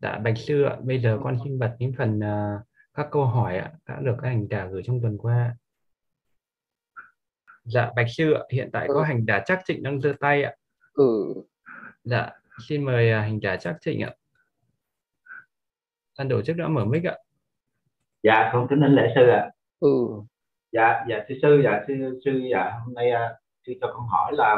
Dạ, Bạch Sư ạ, bây giờ con xin bật những phần à, các câu hỏi ạ, đã được các hành giả gửi trong tuần qua. Dạ, Bạch Sư ạ, hiện tại có ừ hành giả chắc trịnh đang giơ tay ạ. ừ Dạ, xin mời à, hành giả chắc trịnh ạ. Anh tổ chức đã mở mic ạ. dạ con kính thỉnh lễ sư ạ ừ dạ dạ thưa sư dạ sư sư dạ hôm nay à, sư cho con hỏi là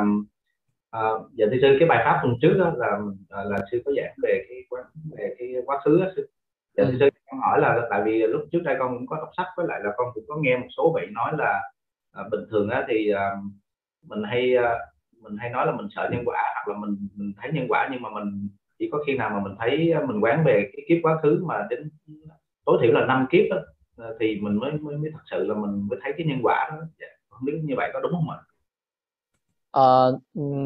à, dạ thưa sư cái bài pháp tuần trước đó là là, là sư có giảng về cái quá về cái quá khứ đó, sư. Dạ thưa ừ. sư con hỏi là tại vì lúc trước đây con cũng có đọc sách với lại là con cũng có nghe một số vị nói là à, bình thường á thì à, mình hay à, mình hay nói là mình sợ nhân quả hoặc là mình mình thấy nhân quả nhưng mà mình chỉ có khi nào mà mình thấy mình quán về cái kiếp quá khứ mà đến tối thiểu là năm kiếp đó, ờ, thì mình mới, mới mới thật sự là mình mới thấy cái nhân quả đó. Dạ. không biết như vậy có đúng không ạ Ờ,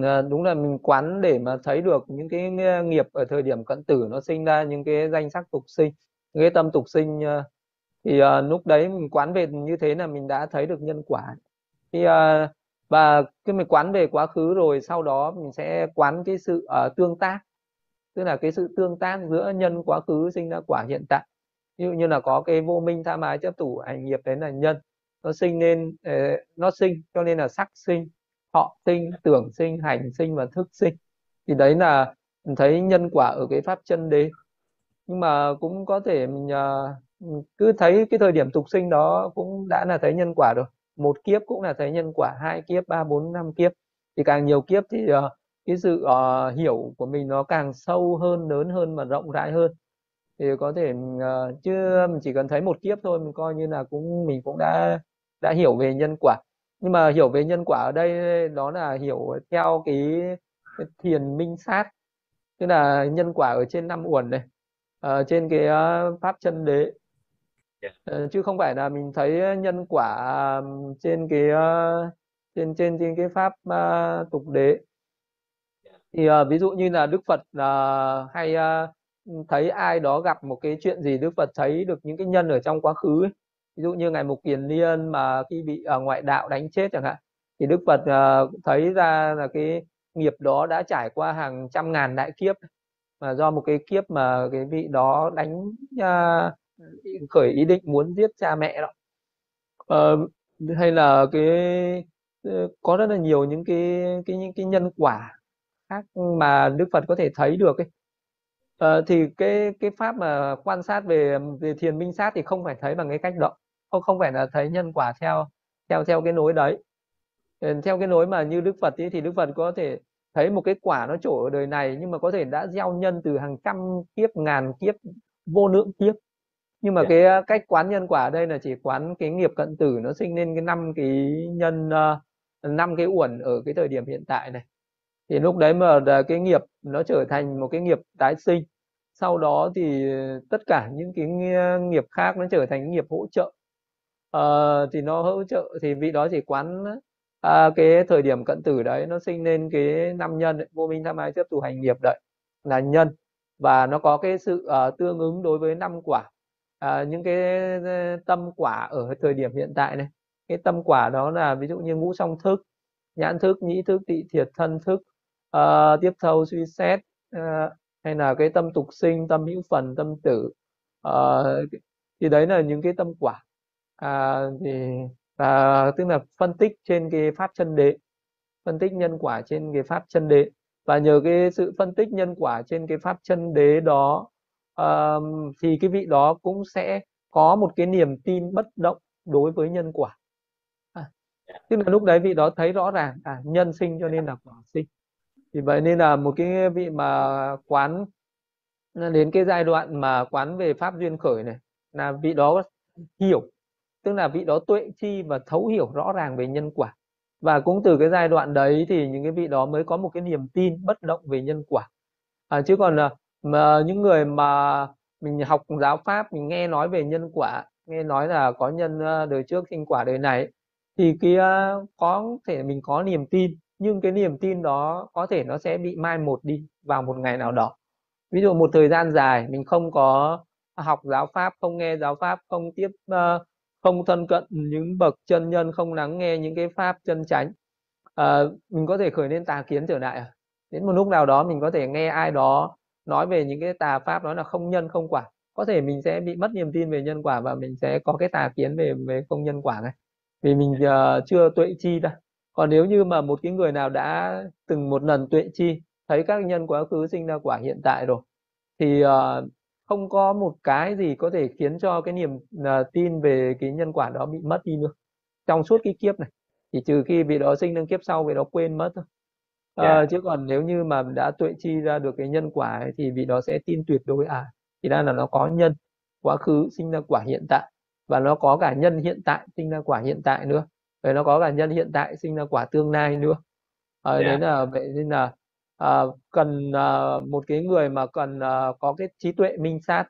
ờ, đúng là mình quán để mà thấy được những cái nghiệp ở thời điểm cận tử nó sinh ra những cái danh sắc tục sinh những cái tâm tục sinh ờ, thì ờ, lúc đấy mình quán về như thế là mình đã thấy được nhân quả. Thì ờ, và khi mình quán về quá khứ rồi sau đó mình sẽ quán cái sự ờ, tương tác tức là cái sự tương tác giữa nhân quá khứ sinh ra quả hiện tại. Ví dụ như là có cái vô minh tham ái chấp thủ hành nghiệp đấy là nhân nó sinh nên ờ, nó sinh cho nên là sắc sinh thọ sinh tưởng sinh hành sinh và thức sinh. Thì đấy là mình thấy nhân quả ở cái pháp chân đế. Nhưng mà cũng có thể mình à, cứ thấy cái thời điểm tục sinh đó cũng đã là thấy nhân quả rồi. Một kiếp cũng là thấy nhân quả hai kiếp ba bốn năm kiếp. Thì càng nhiều kiếp thì à, cái sự uh, hiểu của mình nó càng sâu hơn lớn hơn và rộng rãi hơn. Thì có thể uh, chứ mình chỉ cần thấy một kiếp thôi mình coi như là cũng mình cũng đã đã hiểu về nhân quả nhưng mà hiểu về nhân quả ở đây đó là hiểu theo cái, thiền minh sát. Tức là nhân quả ở trên năm uẩn này ờ, trên cái ờ, pháp chân đế. Ờ, chứ không phải là mình thấy nhân quả trên cái trên trên trên cái pháp tục đế. Thì ví dụ như là Đức Phật ờ, hay thấy ai đó gặp một cái chuyện gì Đức Phật thấy được những cái nhân ở trong quá khứ ấy ví dụ như ngày Mục Kiền Liên mà khi bị ở ngoại đạo đánh chết chẳng hạn thì Đức Phật ờ, thấy ra là cái nghiệp đó đã trải qua hàng trăm ngàn đại kiếp. Mà do một cái kiếp mà cái vị đó đánh à, khởi ý định muốn giết cha mẹ đó. À, hay là cái ờ, có rất là nhiều những cái cái những cái nhân quả khác mà Đức Phật có thể thấy được ấy. À, thì cái cái pháp mà quan sát về về thiền minh sát thì không phải thấy bằng cái cách đó không không phải là thấy nhân quả theo theo theo cái nối đấy. Ờ, theo cái nối mà như Đức Phật ấy, thì Đức Phật có thể thấy một cái quả nó trổ ở đời này nhưng mà có thể đã gieo nhân từ hàng trăm kiếp ngàn kiếp vô lượng kiếp. Nhưng mà dạ. cái ờ, cách quán nhân quả ở đây là chỉ quán cái nghiệp cận tử nó sinh lên cái năm cái nhân ờ, năm cái uẩn ở cái thời điểm hiện tại này. Thì lúc đấy mà cái nghiệp nó trở thành một cái nghiệp tái sinh. Sau đó thì tất cả những cái nghi- nghiệp khác nó trở thành nghiệp hỗ trợ Ờ, thì nó hỗ trợ thì vị đó chỉ quán à, cái thời điểm cận tử đấy nó sinh lên cái năm nhân ấy, vô minh tham ái tiếp thủ hành nghiệp đấy là nhân. Và nó có cái sự uh, tương ứng đối với năm quả. Uh, những cái ờ, tâm quả ở thời điểm hiện tại này cái tâm quả đó là ví dụ như ngũ song thức nhãn thức nhĩ thức tị thiệt thân thức uh, tiếp thâu suy xét uh, hay là cái tâm tục sinh tâm hữu phần tâm tử. Uh, thì đấy là những cái tâm quả à, thì à, tức là phân tích trên cái pháp chân đế phân tích nhân quả trên cái pháp chân đế. Và nhờ cái sự phân tích nhân quả trên cái pháp chân đế đó ờm, thì cái vị đó cũng sẽ có một cái niềm tin bất động đối với nhân quả. À, tức là lúc đấy vị đó thấy rõ ràng à nhân sinh cho nên là quả sinh. Thì vậy nên là một cái vị mà quán đến cái giai đoạn mà quán về pháp duyên khởi này là vị đó hiểu tức là vị đó tuệ chi và thấu hiểu rõ ràng về nhân quả. Và cũng từ cái giai đoạn đấy thì những cái vị đó mới có một cái niềm tin bất động về nhân quả. À, chứ còn là mà những người mà mình học giáo pháp mình nghe nói về nhân quả nghe nói là có nhân à, đời trước sinh quả đời này thì kia có thể mình có niềm tin nhưng cái niềm tin đó có thể nó sẽ bị mai một đi vào một ngày nào đó. Ví dụ một thời gian dài mình không có học giáo pháp không nghe giáo pháp không tiếp uh, không thân cận những bậc chân nhân không lắng nghe những cái pháp chân chánh. À, mình có thể khởi lên tà kiến trở lại à? đến một lúc nào đó mình có thể nghe ai đó nói về những cái tà pháp nói là không nhân không quả. Có thể mình sẽ bị mất niềm tin về nhân quả và mình sẽ có cái tà kiến về về không nhân quả này vì mình uh, chưa tuệ chi đâu còn nếu như mà một cái người nào đã từng một lần tuệ chi thấy các nhân quá khứ sinh ra quả hiện tại rồi thì uh, không có một cái gì có thể khiến cho cái niềm uh, tin về cái nhân quả đó bị mất đi nữa. Trong suốt cái kiếp này chỉ trừ khi vị đó sinh đến kiếp sau vị đó quên mất thôi. Yeah. uh, chứ còn nếu như mà đã tuệ chi ra được cái nhân quả ấy, thì vị đó sẽ tin tuyệt đối. À thì ra là nó có nhân quá khứ sinh ra quả hiện tại và nó có cả nhân hiện tại sinh ra quả hiện tại nữa. Rồi nó có cả nhân hiện tại sinh ra quả tương lai nữa. À, yeah. đấy là vậy nên là à, cần à, một cái người mà cần à, có cái trí tuệ minh sát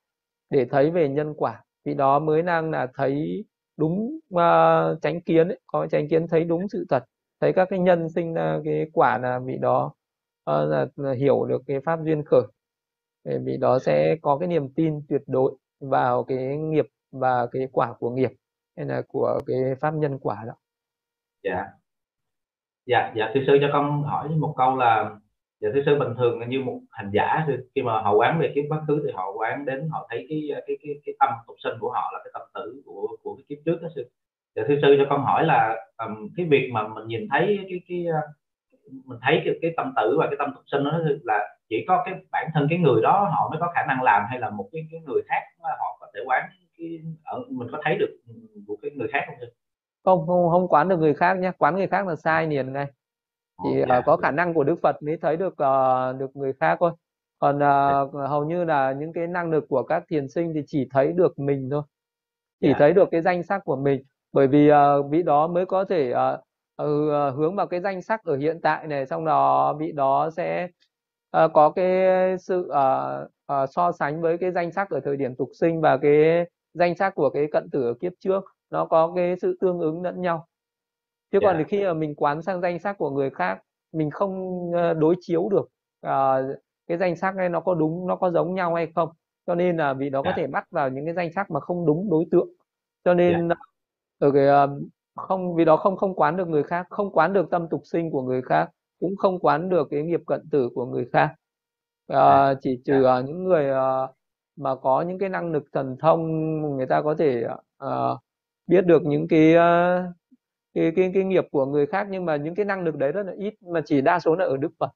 để thấy về nhân quả. Vì đó mới đang là thấy đúng uh, tránh kiến ấy, có tránh kiến thấy đúng sự thật thấy các cái nhân sinh ra cái quả là vị đó uh, là, là hiểu được cái pháp duyên khởi. Vì vị đó sẽ có cái niềm tin tuyệt đối vào cái nghiệp và cái quả của nghiệp hay là của cái pháp nhân quả đó. Dạ. Dạ dạ thưa sư cho con hỏi một câu là dạ thưa sư bình thường như một hành giả khi mà họ quán về kiếp quá khứ thì họ quán đến họ thấy cái cái cái cái tâm tục sinh của họ là cái tâm tử của của cái kiếp trước đó sư dạ thưa sư cho con hỏi là um, cái việc mà mình nhìn thấy cái cái ờ, mình thấy cái, cái tâm tử và cái tâm tục sinh đó là chỉ có cái bản thân cái người đó họ mới có khả năng làm hay là một cái, cái người khác họ có thể quán cái ở mình có thấy được của cái người khác không thưa không không không quán được người khác nhé quán người khác là sai liền ngay thì oh, uh, có khả năng của Đức Phật mới thấy được uh, được người khác thôi. Còn uh, hầu như là những cái năng lực của các thiền sinh thì chỉ thấy được mình thôi. Chỉ yeah. thấy được cái danh sắc của mình. Bởi vì uh, vị đó mới có thể uh, uh, hướng vào cái danh sắc ở hiện tại này xong đó vị đó sẽ uh, có cái sự uh, uh, so sánh với cái danh sắc ở thời điểm tục sinh và cái danh sắc của cái cận tử ở kiếp trước. Nó có cái sự tương ứng lẫn nhau chứ yeah. còn thì khi mà mình quán sang danh sắc của người khác mình không đối chiếu được uh, cái danh sắc này nó có đúng nó có giống nhau hay không cho nên là vì nó yeah. có thể bắt vào những cái danh sắc mà không đúng đối tượng cho nên yeah. ở cái uh, không vì đó không không quán được người khác không quán được tâm tục sinh của người khác cũng không quán được cái nghiệp cận tử của người khác uh, chỉ trừ uh, những người uh, mà có những cái năng lực thần thông người ta có thể uh, biết được những cái, uh, cái cái cái nghiệp của người khác nhưng mà những cái năng lực đấy rất là ít mà chỉ đa số là ở Đức Phật.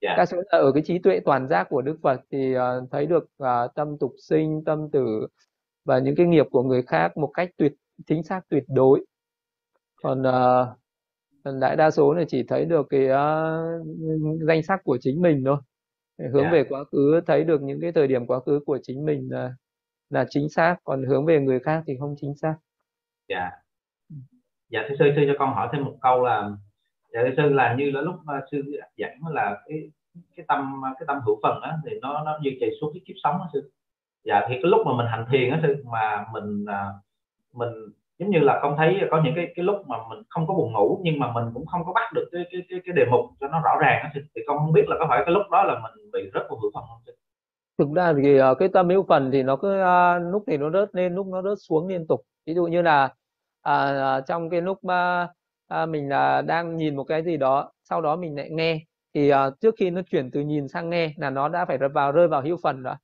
Yeah. đa số là ở cái trí tuệ toàn giác của Đức Phật thì uh, thấy được uh, tâm tục sinh tâm tử và những cái nghiệp của người khác một cách tuyệt chính xác tuyệt đối. Còn uh, đại đa số là chỉ thấy được cái uh, danh sắc của chính mình thôi. Hướng yeah. về quá khứ thấy được những cái thời điểm quá khứ của chính mình là là chính xác còn hướng về người khác thì không chính xác. Dạ dạ thưa sư sư cho con hỏi thêm một câu là dạ thưa sư là như là lúc uh, sư giảng là cái cái tâm cái tâm hữu phần á thì nó nó duy trì suốt cái kiếp sống đó sư. Dạ thì cái lúc mà mình hành thiền á sư mà mình uh, mình giống như là con thấy có những cái cái lúc mà mình không có buồn ngủ nhưng mà mình cũng không có bắt được cái cái cái, cái đề mục cho nó rõ ràng đó, thì con không biết là có phải cái lúc đó là mình bị rớt vào hữu phần không thực ra thì ờ, cái tâm hữu phần thì nó cứ à, lúc thì nó rớt lên lúc nó rớt xuống liên tục. Ví dụ như là uh, trong cái lúc mà uh, mình uh, đang nhìn một cái gì đó sau đó mình lại nghe thì uh, trước khi nó chuyển từ nhìn sang nghe là nó đã phải vào rơi vào hữu phần rồi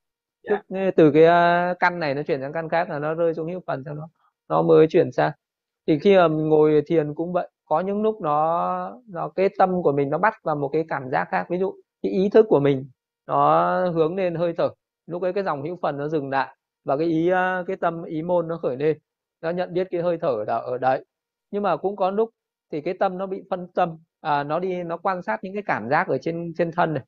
yeah. Dạ. trước từ cái uh, căn này nó chuyển sang căn khác là nó rơi xuống hữu phần sau đó nó mới chuyển sang thì khi mà mình ngồi thiền cũng vậy có những lúc nó nó cái tâm của mình nó bắt vào một cái cảm giác khác ví dụ cái ý thức của mình nó hướng lên hơi thở lúc ấy cái dòng hữu phần nó dừng lại và cái ý cái tâm ý môn nó khởi lên nó nhận biết cái hơi thở ở ở đấy. Nhưng mà cũng có lúc thì cái tâm nó bị phân tâm à, nó đi nó quan sát những cái cảm giác ở trên trên thân này.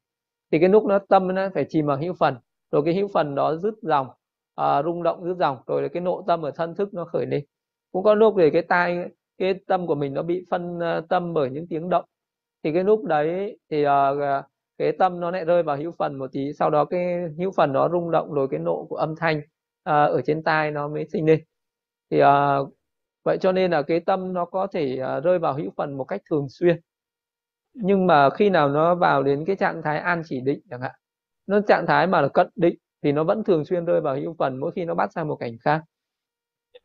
Thì cái lúc nó tâm nó phải chìm vào hữu phần rồi cái hữu phần đó dứt dòng à, rung động dứt dòng rồi cái nội tâm ở thân thức nó khởi lên. Cũng có lúc thì cái tai cái tâm của mình nó bị phân à, tâm bởi những tiếng động. Thì cái lúc đấy thì uh, cái tâm nó lại rơi vào hữu phần một tí sau đó cái hữu phần nó rung động rồi cái nộ của âm thanh uh, ở trên tai nó mới sinh lên thì uh, vậy cho nên là cái tâm nó có thể uh, rơi vào hữu phần một cách thường xuyên. Nhưng mà khi nào nó vào đến cái trạng thái an chỉ định chẳng hạn nó trạng thái mà là cận định thì nó vẫn thường xuyên rơi vào hữu phần mỗi khi nó bắt sang một cảnh khác.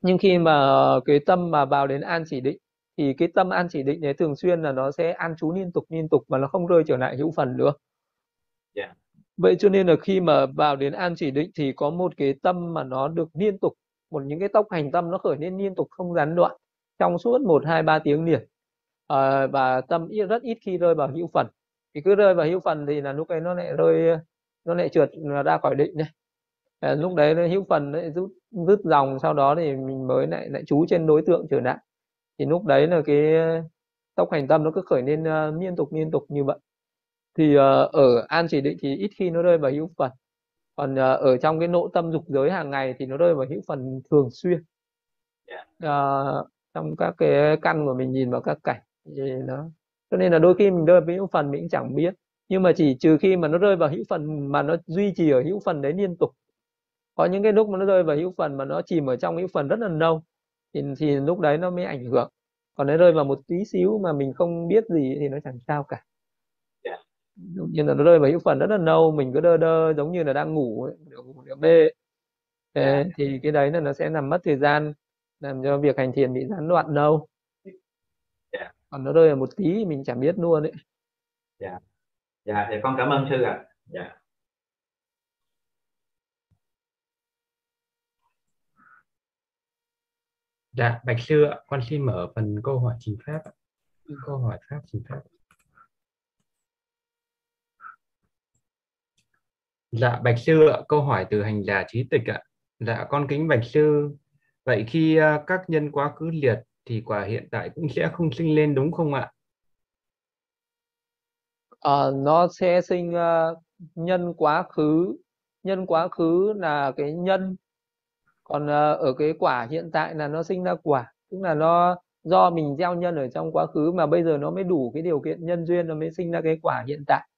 Nhưng khi mà cái tâm mà vào đến an chỉ định thì cái tâm an chỉ định đấy thường xuyên là nó sẽ an trú liên tục liên tục mà nó không rơi trở lại hữu phần nữa. Yeah. vậy cho nên là khi mà vào đến an chỉ định thì có một cái tâm mà nó được liên tục một những cái tốc hành tâm nó khởi lên liên tục không gián đoạn trong suốt một hai ba tiếng liền. À, và tâm rất ít khi rơi vào hữu phần. Thì cứ rơi vào hữu phần thì là lúc ấy nó lại rơi nó lại trượt ra khỏi định này à, ờ, lúc đấy nó hữu phần lại rút rút dòng sau đó thì mình mới lại lại chú trên đối tượng trở lại. Thì lúc đấy là cái tốc hành tâm nó cứ khởi lên uh, liên tục liên tục như vậy. Thì uh, ở an chỉ định thì ít khi nó rơi vào hữu phần còn uh, ở trong cái nội tâm dục giới hàng ngày thì nó rơi vào hữu phần thường xuyên. Uh, trong các cái căn của mình nhìn vào các cảnh thì nó cho nên là đôi khi mình rơi vào hữu phần mình cũng chẳng biết. Nhưng mà chỉ trừ khi mà nó rơi vào hữu phần mà nó duy trì ở hữu phần đấy liên tục. Có những cái lúc mà nó rơi vào hữu phần mà nó chìm ở trong hữu phần rất là lâu thì, thì lúc đấy nó mới ảnh hưởng. Còn nó rơi vào một tí xíu mà mình không biết gì thì nó chẳng sao cả yeah. Dạ. như là nó rơi vào hữu phần rất là lâu mình cứ đơ đơ giống như là đang ngủ ấy, ngủ nửa bê yeah. Dạ. thì cái đấy là nó sẽ làm mất thời gian làm cho việc hành thiền bị gián đoạn lâu yeah. Dạ. còn nó rơi vào một tí mình chẳng biết luôn đấy dạ dạ thì con cảm ơn sư ạ à. dạ Dạ, Bạch Sư ạ, con xin mở phần câu hỏi trình phép ạ. Câu hỏi pháp trình phép. Dạ, Bạch Sư ạ, câu hỏi từ hành giả trí tịch ạ. Dạ, con kính Bạch Sư, vậy khi à, các nhân quá khứ liệt thì quả hiện tại cũng sẽ không sinh lên đúng không ạ? À, nó sẽ sinh uh, nhân quá khứ. Nhân quá khứ là cái nhân còn uh, ở cái quả hiện tại là nó sinh ra quả tức là nó do mình gieo nhân ở trong quá khứ mà bây giờ nó mới đủ cái điều kiện nhân duyên nó mới sinh ra cái quả hiện tại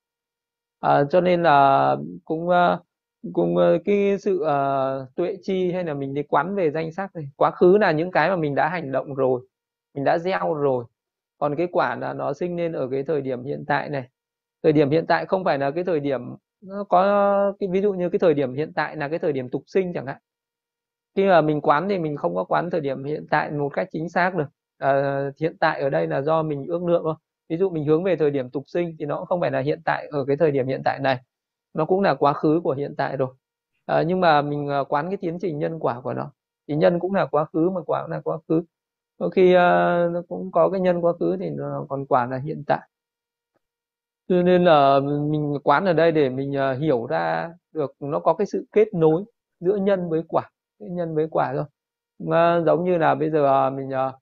à, cho nên là cũng cùng cũng ờ, cái sự uh, tuệ chi hay là mình đi quán về danh sắc này quá khứ là những cái mà mình đã hành động rồi mình đã gieo rồi. Còn cái quả là nó sinh lên ở cái thời điểm hiện tại này. Thời điểm hiện tại không phải là cái thời điểm nó có cái ví dụ như cái thời điểm hiện tại là cái thời điểm tục sinh chẳng hạn. Khi mà mình quán thì mình không có quán thời điểm hiện tại một cách chính xác được. À, hiện tại ở đây là do mình ước lượng thôi ví dụ mình hướng về thời điểm tục sinh thì nó cũng không phải là hiện tại ở cái thời điểm hiện tại này. Nó cũng là quá khứ của hiện tại rồi. À, nhưng mà mình ờ, quán cái tiến trình nhân quả của nó. Thì nhân cũng là quá khứ mà quả cũng là quá khứ. Đôi khi uh, nó cũng có cái nhân quá khứ thì nó còn quả là hiện tại. Cho nên là mình quán ở đây để mình uh, hiểu ra được nó có cái sự kết nối giữa nhân với quả nhân với quả thôi. Uh, giống như là bây giờ uh, mình uh,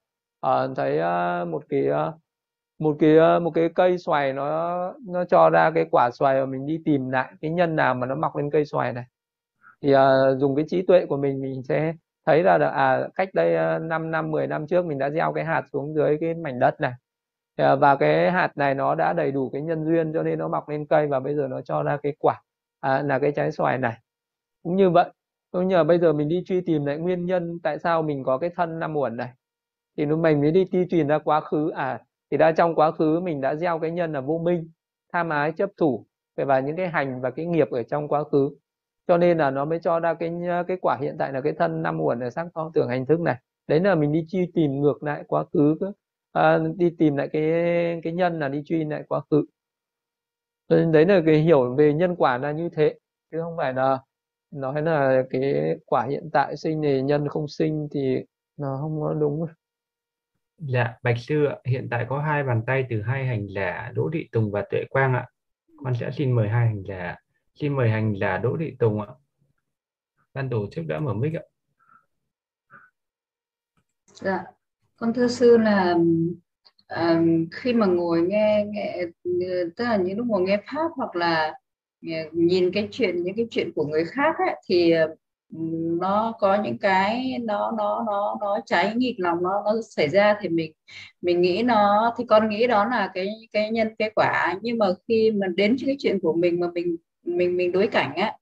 uh, thấy uh, một cái uh, một cái ờ, một cái cây xoài nó nó cho ra cái quả xoài và mình đi tìm lại cái nhân nào mà nó mọc lên cây xoài này thì uh, dùng cái trí tuệ của mình mình sẽ thấy ra là à cách đây 5 năm 10 năm trước mình đã gieo cái hạt xuống dưới cái mảnh đất này và cái hạt này nó đã đầy đủ cái nhân duyên cho nên nó mọc lên cây và bây giờ nó cho ra cái quả à, là cái trái xoài này cũng như vậy Tôi nhờ bây giờ mình đi truy tìm lại nguyên nhân tại sao mình có cái thân năm uẩn này. Thì lúc mình mới đi truy tìm ra quá khứ. À, thì đã trong quá khứ mình đã gieo cái nhân là vô minh, tham ái, chấp thủ và những cái hành và cái nghiệp ở trong quá khứ. Cho nên là nó mới cho ra cái cái quả hiện tại là cái thân năm uẩn ở sắc thọ tưởng hành thức này. Đấy là mình đi truy tìm ngược lại quá khứ à, đi tìm lại cái cái nhân là đi truy lại quá khứ. Nên đấy là cái hiểu về nhân quả là như thế chứ không phải là nói là cái quả hiện tại sinh thì nhân không sinh thì nó không có đúng Dạ, Bạch Sư ạ, hiện tại có hai bàn tay từ hai hành giả Đỗ Thị Tùng và Tuệ Quang ạ. Con sẽ xin mời hai hành giả. Xin mời hành giả Đỗ Thị Tùng ạ. Ban tổ chức đã mở mic ạ. Dạ, con thưa sư là à, khi mà ngồi nghe nghe tức là những lúc ngồi nghe pháp hoặc là à, nhìn cái chuyện những cái chuyện của người khác ấy, thì à, nó có những cái nó nó nó nó cháy nghịch lòng, nó nó xảy ra thì mình mình nghĩ nó, thì con nghĩ đó là cái cái nhân, cái quả. Nhưng mà khi mà đến cái chuyện của mình mà mình mình mình đối cảnh á,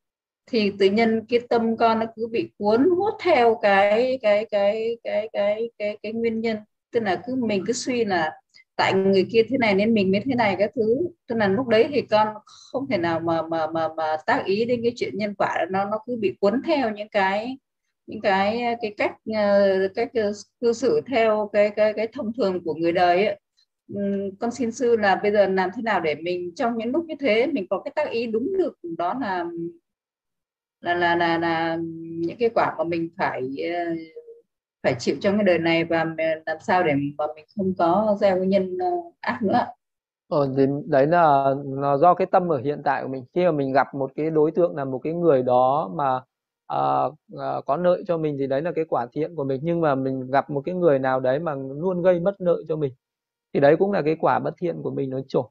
thì tự nhiên cái tâm con nó cứ bị cuốn hút theo cái cái cái cái cái cái cái nguyên nhân. Tức là cứ mình cứ suy là tại người kia thế này nên mình mới thế này các thứ cho nên lúc đấy thì con không thể nào mà mà mà mà tác ý đến cái chuyện nhân quả nó nó cứ bị cuốn theo những cái những cái cái cách ờ, cách ờ, cư xử theo cái cái cái thông thường của người đời ấy. con xin sư là bây giờ làm thế nào để mình trong những lúc như thế mình có cái tác ý đúng được đó là là là là, là những cái quả mà mình phải ờ, phải chịu trong cái đời này và làm sao để mà mình không có gieo cái nhân ờ, ác nữa. Ờ, thì đấy là, là do cái tâm ở hiện tại của mình. Khi mà mình gặp một cái đối tượng là một cái người đó mà à, à, có nợ cho mình thì đấy là cái quả thiện của mình. Nhưng mà mình gặp một cái người nào đấy mà luôn gây mất nợ cho mình thì đấy cũng là cái quả bất thiện của mình nó trổ.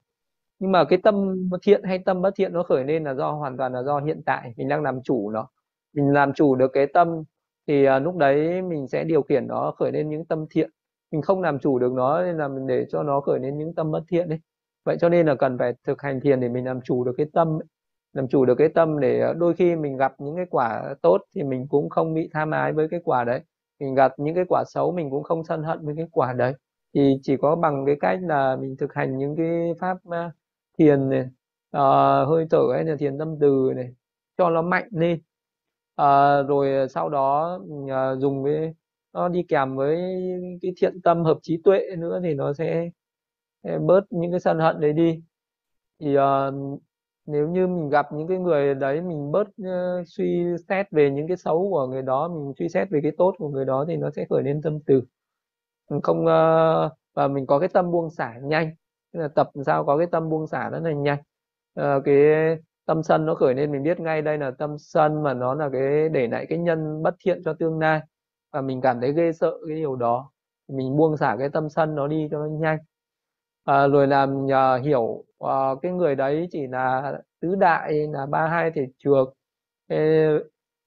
Nhưng mà cái tâm thiện hay tâm bất thiện nó khởi lên là do hoàn toàn là do hiện tại. Mình đang làm chủ nó. Mình làm chủ được cái tâm thì à, lúc đấy mình sẽ điều khiển nó khởi lên những tâm thiện. Mình không làm chủ được nó nên là mình để cho nó khởi lên những tâm bất thiện đấy vậy cho nên là cần phải thực hành thiền để mình làm chủ được cái tâm ấy. làm chủ được cái tâm để à, đôi khi mình gặp những cái quả tốt thì mình cũng không bị tham ái với cái quả đấy. Mình gặp những cái quả xấu mình cũng không sân hận với cái quả đấy. Thì chỉ có bằng cái cách là mình thực hành những cái pháp à, thiền này uh, hơi thở hay là thiền tâm từ này cho nó mạnh lên uh, rồi ờ, sau đó uh, dùng với nó đi kèm với cái thiện tâm hợp trí tuệ nữa thì nó sẽ, sẽ bớt những cái sân hận đấy đi. Thì uh, nếu như mình gặp những cái người đấy mình bớt uh, suy xét về những cái xấu của người đó mình suy xét về cái tốt của người đó thì nó sẽ khởi lên tâm từ. Không uh, và mình có cái tâm buông xả nhanh tức là tập làm sao có cái tâm buông xả rất là nhanh. Uh, cái tâm sân nó khởi lên mình biết ngay đây là tâm sân mà nó là cái để lại cái nhân bất thiện cho tương lai. Và mình cảm thấy ghê sợ cái điều đó. Mình buông xả cái tâm sân nó đi cho nó nhanh. À, rồi làm nhờ hiểu à, cái người đấy chỉ là tứ đại là ba hai thể trược.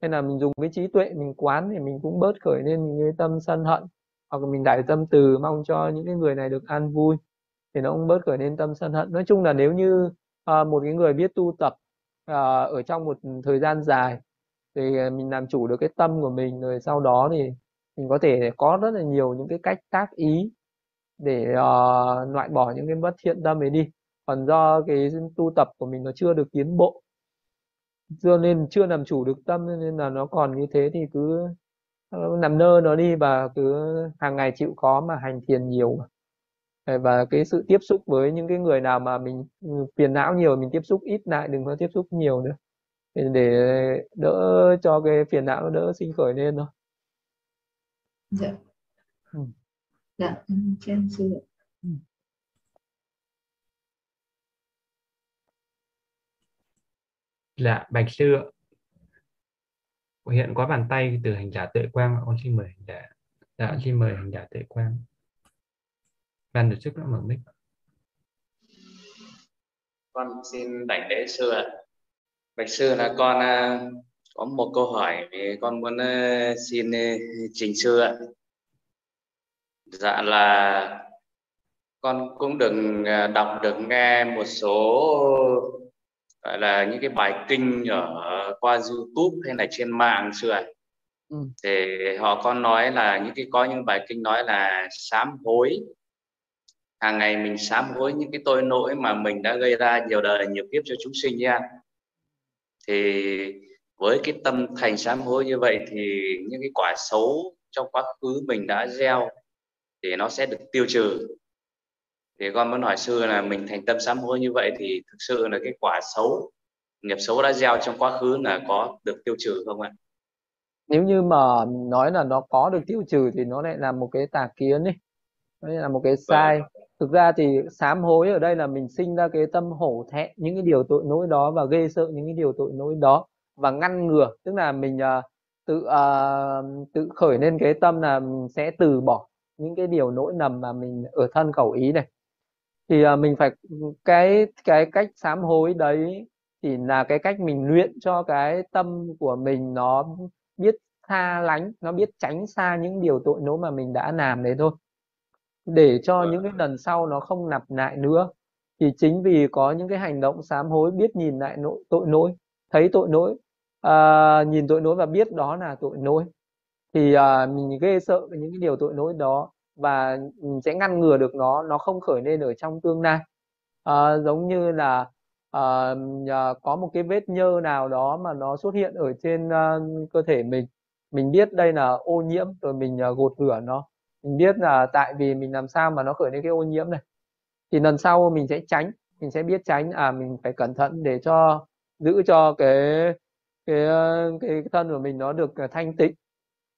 Hay là mình dùng cái trí tuệ mình quán thì mình cũng bớt khởi lên những cái tâm sân hận. Hoặc là mình đại tâm từ mong cho những cái người này được an vui. Thì nó cũng bớt khởi lên tâm sân hận. Nói chung là nếu như à, một cái người biết tu tập Ờ, ở trong một thời gian dài thì ờ, mình làm chủ được cái tâm của mình rồi sau đó thì mình có thể có rất là nhiều những cái cách tác ý để uh, loại bỏ những cái bất thiện tâm ấy đi. Còn do cái tu tập của mình nó chưa được tiến bộ cho nên chưa làm chủ được tâm nên là nó còn như thế thì cứ nằm nơ nó đi và cứ hàng ngày chịu khó mà hành thiền nhiều và cái sự tiếp xúc với những cái người nào mà mình ừ, phiền não nhiều mình tiếp xúc ít lại đừng có tiếp xúc nhiều nữa. Để đỡ cho cái phiền não nó đỡ sinh khởi lên thôi. Dạ. Ừ. dạ em sư ừ. dạ bạch sư hiện có bàn tay từ hành giả tuệ quang con xin mời hành giả dạ xin mời hành giả tuệ quang ban được chức đã mở mic con xin đảnh lễ sư ạ. Bạch sư là con uh, có một câu hỏi vì con muốn uh, xin uh, trình sư ạ. Dạ là con cũng đừng đọc được nghe một số gọi là những cái bài kinh ở qua YouTube hay là trên mạng xưa ạ. Ừ. thì họ có nói là những cái có những bài kinh nói là sám hối hàng ngày mình sám hối những cái tội lỗi mà mình đã gây ra nhiều đời nhiều kiếp cho chúng sinh nha. Thì với cái tâm thành sám hối như vậy thì những cái quả xấu trong quá khứ mình đã gieo thì nó sẽ được tiêu trừ. Thì con muốn hỏi sư là mình thành tâm sám hối như vậy thì thực sự là cái quả xấu nghiệp xấu đã gieo trong quá khứ là có được tiêu trừ không ạ? Nếu như mà nói là nó có được tiêu trừ thì nó lại là một cái tà kiến ấy. Nó là một cái vâng thực ra thì sám hối ở đây là mình sinh ra cái tâm hổ thẹn những cái điều tội lỗi đó và ghê sợ những cái điều tội lỗi đó và ngăn ngừa. Tức là mình uh, tự uh, tự khởi lên cái tâm là mình sẽ từ bỏ những cái điều lỗi nầm mà mình ở thân khẩu ý này. Thì uh, mình phải cái cái cách sám hối đấy thì là cái cách mình luyện cho cái tâm của mình nó biết tha lánh nó biết tránh xa những điều tội lỗi mà mình đã làm đấy thôi để cho những cái lần sau nó không lặp lại nữa. Thì chính vì có những cái hành động sám hối biết nhìn lại nội tội lỗi thấy tội lỗi à, nhìn tội lỗi và biết đó là tội lỗi thì à, mình ghê sợ những cái điều tội lỗi đó và mình sẽ ngăn ngừa được nó nó không khởi lên ở trong tương lai. À, giống như là à, có một cái vết nhơ nào đó mà nó xuất hiện ở trên uh, cơ thể mình mình biết đây là ô nhiễm rồi mình uh, gột rửa nó mình biết là tại vì mình làm sao mà nó khởi lên cái ô nhiễm này. Thì lần sau mình sẽ tránh mình sẽ biết tránh à mình phải cẩn thận để cho giữ cho cái cái ờ, cái thân của mình nó được à, thanh tịnh.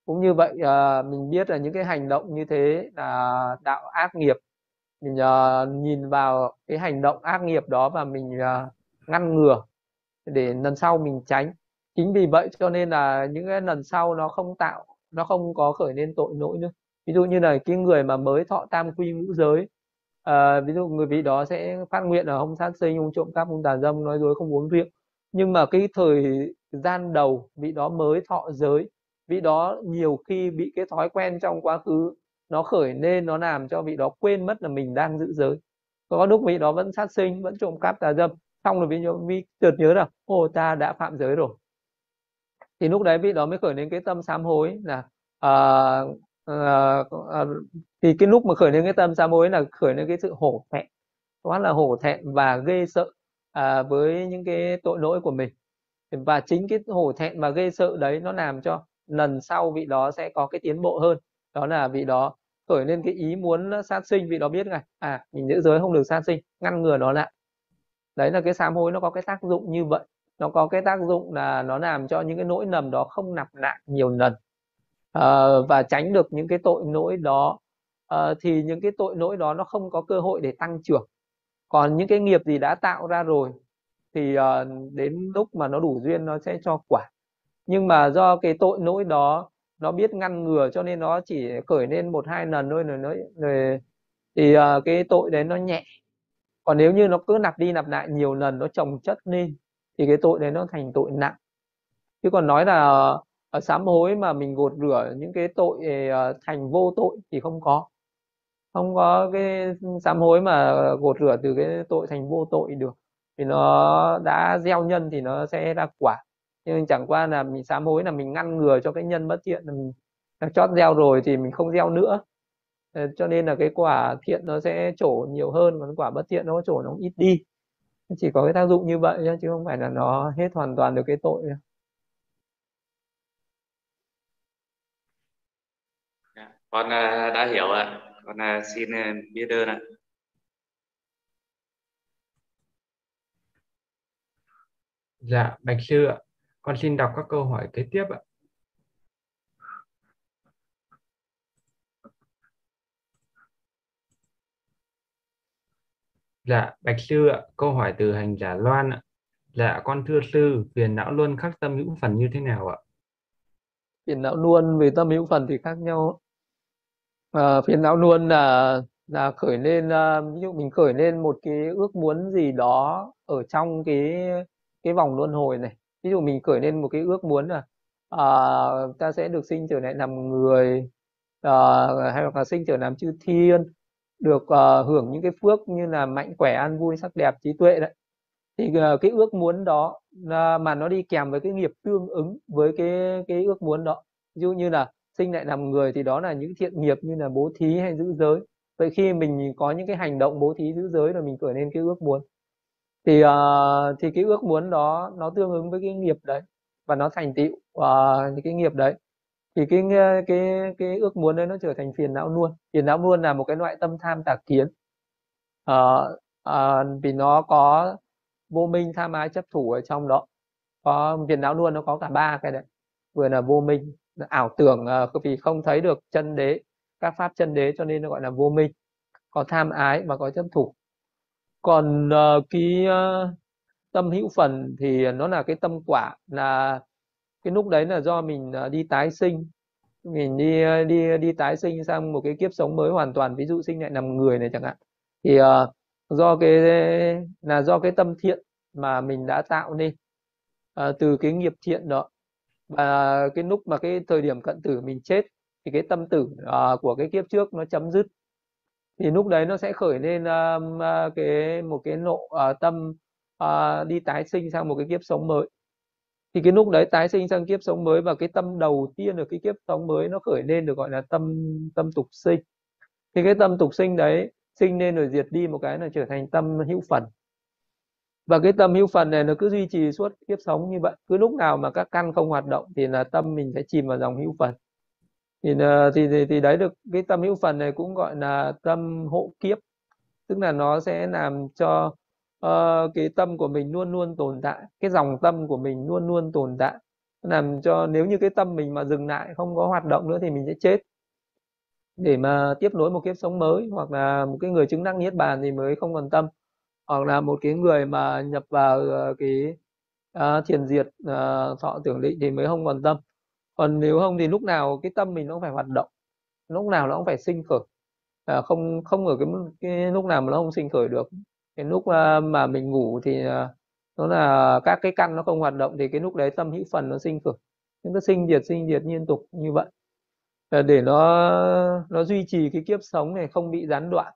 Cũng như vậy à, mình biết là những cái hành động như thế là đạo ác nghiệp. Mình à, nhìn vào cái hành động ác nghiệp đó và mình à, ngăn ngừa để lần sau mình tránh. Chính vì vậy cho nên là những cái lần sau nó không tạo nó không có khởi lên tội lỗi nữa ví dụ như là cái người mà mới thọ tam quy ngũ giới à, ví dụ người vị đó sẽ phát nguyện là không sát sinh không trộm cắp không tà dâm nói dối không uống rượu. Nhưng mà cái thời gian đầu vị đó mới thọ giới vị đó nhiều khi bị cái thói quen trong quá khứ nó khởi lên nó làm cho vị đó quên mất là mình đang giữ giới. Có lúc vị đó vẫn sát sinh vẫn trộm cắp tà dâm xong rồi vị, vị chợt nhớ là ô ta đã phạm giới rồi. Thì lúc đấy vị đó mới khởi đến cái tâm sám hối là uh, à, à, thì cái lúc mà khởi lên cái tâm sám hối là khởi lên cái sự hổ thẹn quá là hổ thẹn và ghê sợ à, với những cái tội lỗi của mình. Và chính cái hổ thẹn và ghê sợ đấy nó làm cho lần sau vị đó sẽ có cái tiến bộ hơn. Đó là vị đó khởi lên cái ý muốn sát sinh vị đó biết ngay à mình giữ giới không được sát sinh ngăn ngừa nó lại. Đấy là cái sám hối nó có cái tác dụng như vậy. Nó có cái tác dụng là nó làm cho những cái nỗi lầm đó không nặp lại nhiều lần. Ờ, và tránh được những cái tội lỗi đó. Uh, thì những cái tội lỗi đó nó không có cơ hội để tăng trưởng. Còn những cái nghiệp gì đã tạo ra rồi thì uh, đến lúc mà nó đủ duyên nó sẽ cho quả. Nhưng mà do cái tội lỗi đó nó biết ngăn ngừa cho nên nó chỉ khởi lên một hai lần thôi rồi nó rồi thì uh, cái tội đấy nó nhẹ. Còn nếu như nó cứ nạp đi nạp lại nhiều lần nó trồng chất lên thì cái tội đấy nó thành tội nặng. Chứ còn nói là ở sám hối mà mình gột rửa những cái tội uh, thành vô tội thì không có. Không có cái sám hối mà gột rửa từ cái tội thành vô tội được. Thì nó đã gieo nhân thì nó sẽ ra quả. Nhưng chẳng qua là mình sám hối là mình ngăn ngừa cho cái nhân bất thiện là mình chót gieo rồi thì mình không gieo nữa. Ờ, cho nên là cái quả thiện nó sẽ trổ nhiều hơn còn quả bất thiện nó trổ nó ít đi. Chỉ có cái tác dụng như vậy chứ không phải là nó hết hoàn toàn được cái tội dạ, con à, đã hiểu ạ con à, xin à, biết ơn ạ dạ bạch sư ạ con xin đọc các câu hỏi kế tiếp ạ. Dạ, Bạch Sư ạ, câu hỏi từ hành giả Loan ạ. Dạ, con thưa sư, phiền não luôn khắc tâm hữu phần như thế nào ạ? Phiền não luôn về tâm hữu phần thì khác nhau. À, phiền não luôn là là khởi lên uh, ví dụ mình khởi lên một cái ước muốn gì đó ở trong cái cái vòng luân hồi này. Ví dụ mình khởi lên một cái ước muốn là uh, ta sẽ được sinh trở lại làm người uh, hay là sinh trở làm chư thiên được uh, hưởng những cái phước như là mạnh khỏe an vui sắc đẹp trí tuệ đấy. Thì uh, cái ước muốn đó à, mà nó đi kèm với cái nghiệp tương ứng với cái cái ước muốn đó. Ví dụ như là sinh lại làm người thì đó là những thiện nghiệp như là bố thí hay giữ giới. Vậy khi mình có những cái hành động bố thí giữ giới là mình khởi lên cái ước muốn. Thì uh, thì cái ước muốn đó nó tương ứng với cái nghiệp đấy và nó thành tựu uh, cái nghiệp đấy. Thì cái ờ, cái cái ước muốn đấy nó trở thành phiền não luôn. Phiền não luôn là một cái loại tâm tham tà kiến. Uh, uh, vì nó có vô minh tham ái chấp thủ ở trong đó. Có phiền não luôn nó có cả ba cái đấy. Vừa là vô minh ảo tưởng ờ, vì không thấy được chân đế các pháp chân đế cho nên nó gọi là vô minh có tham ái và có chấp thủ. Còn uh, cái uh, tâm hữu phần thì nó là cái tâm quả là cái lúc đấy là do mình uh, đi tái sinh. Mình đi đi đi tái sinh sang một cái kiếp sống mới hoàn toàn ví dụ sinh lại làm người này chẳng hạn. Thì uh, do cái là do cái tâm thiện mà mình đã tạo nên uh, từ cái nghiệp thiện đó và cái lúc mà cái thời điểm cận tử mình chết thì cái tâm tử uh, của cái kiếp trước nó chấm dứt. Thì lúc đấy nó sẽ khởi lên uh, cái một cái nộ uh, tâm uh, đi tái sinh sang một cái kiếp sống mới. Thì cái lúc đấy tái sinh sang kiếp sống mới và cái tâm đầu tiên ở cái kiếp sống mới nó khởi lên được gọi là tâm tâm tục sinh. Thì cái tâm tục sinh đấy sinh lên rồi diệt đi một cái là trở thành tâm hữu phần và cái tâm hữu phần này nó cứ duy trì suốt kiếp sống như vậy. Cứ lúc nào mà các căn không hoạt động thì là tâm mình sẽ chìm vào dòng hữu phần. Thì, ờ, thì thì thì đấy được cái tâm hữu phần này cũng gọi là tâm hộ kiếp. Tức là nó sẽ làm cho uh, cái tâm của mình luôn luôn tồn tại cái dòng tâm của mình luôn luôn tồn tại. Làm cho nếu như cái tâm mình mà dừng lại không có hoạt động nữa thì mình sẽ chết. Để mà tiếp nối một kiếp sống mới hoặc là một cái người chứng đắc niết bàn thì mới không còn tâm hoặc là một cái người mà nhập vào ờ, cái uh, thiền diệt uh, thọ tưởng định thì mới không còn tâm. Còn nếu không thì lúc nào cái tâm mình nó cũng phải hoạt động lúc nào nó cũng phải sinh khởi. À, không không ở cái, cái lúc nào mà nó không sinh khởi được. Cái lúc uh, mà mình ngủ thì uh, nó là các cái căn nó không hoạt động thì cái lúc đấy tâm hữu phần nó sinh khởi. Những cái sinh diệt sinh diệt liên tục như vậy. Để nó nó duy trì cái kiếp sống này không bị gián đoạn.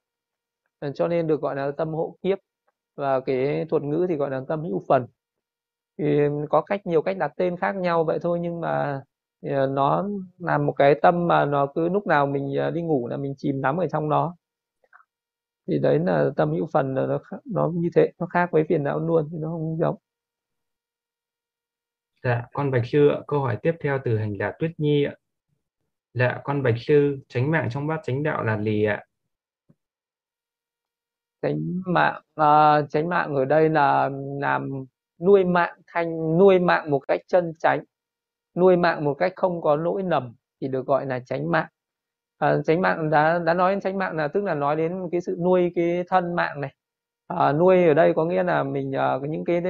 Cho nên được gọi là tâm hộ kiếp và cái thuật ngữ thì gọi là tâm hữu phần. Thì có cách, nhiều cách đặt tên khác nhau vậy thôi, nhưng mà ờ, nó là một cái tâm mà nó cứ lúc nào mình ờ, đi ngủ là mình chìm đắm ở trong nó. Thì đấy là tâm hữu phần, là nó nó như thế, nó khác với phiền não luôn, thì nó không giống. Dạ con bạch sư ạ, câu hỏi tiếp theo từ hành giả tuyết nhi ạ. Dạ con bạch sư tránh mạng trong bát chánh đạo là gì ạ? Tránh mạng ờ, uh, tránh mạng ở đây là làm nuôi mạng thanh nuôi mạng một cách chân tránh nuôi mạng một cách không có lỗi lầm thì được gọi là tránh mạng. Ờ, à, tránh mạng đã đã nói đến tránh mạng là tức là nói đến cái sự nuôi cái thân mạng này. À, nuôi ở đây có nghĩa là mình uh, những cái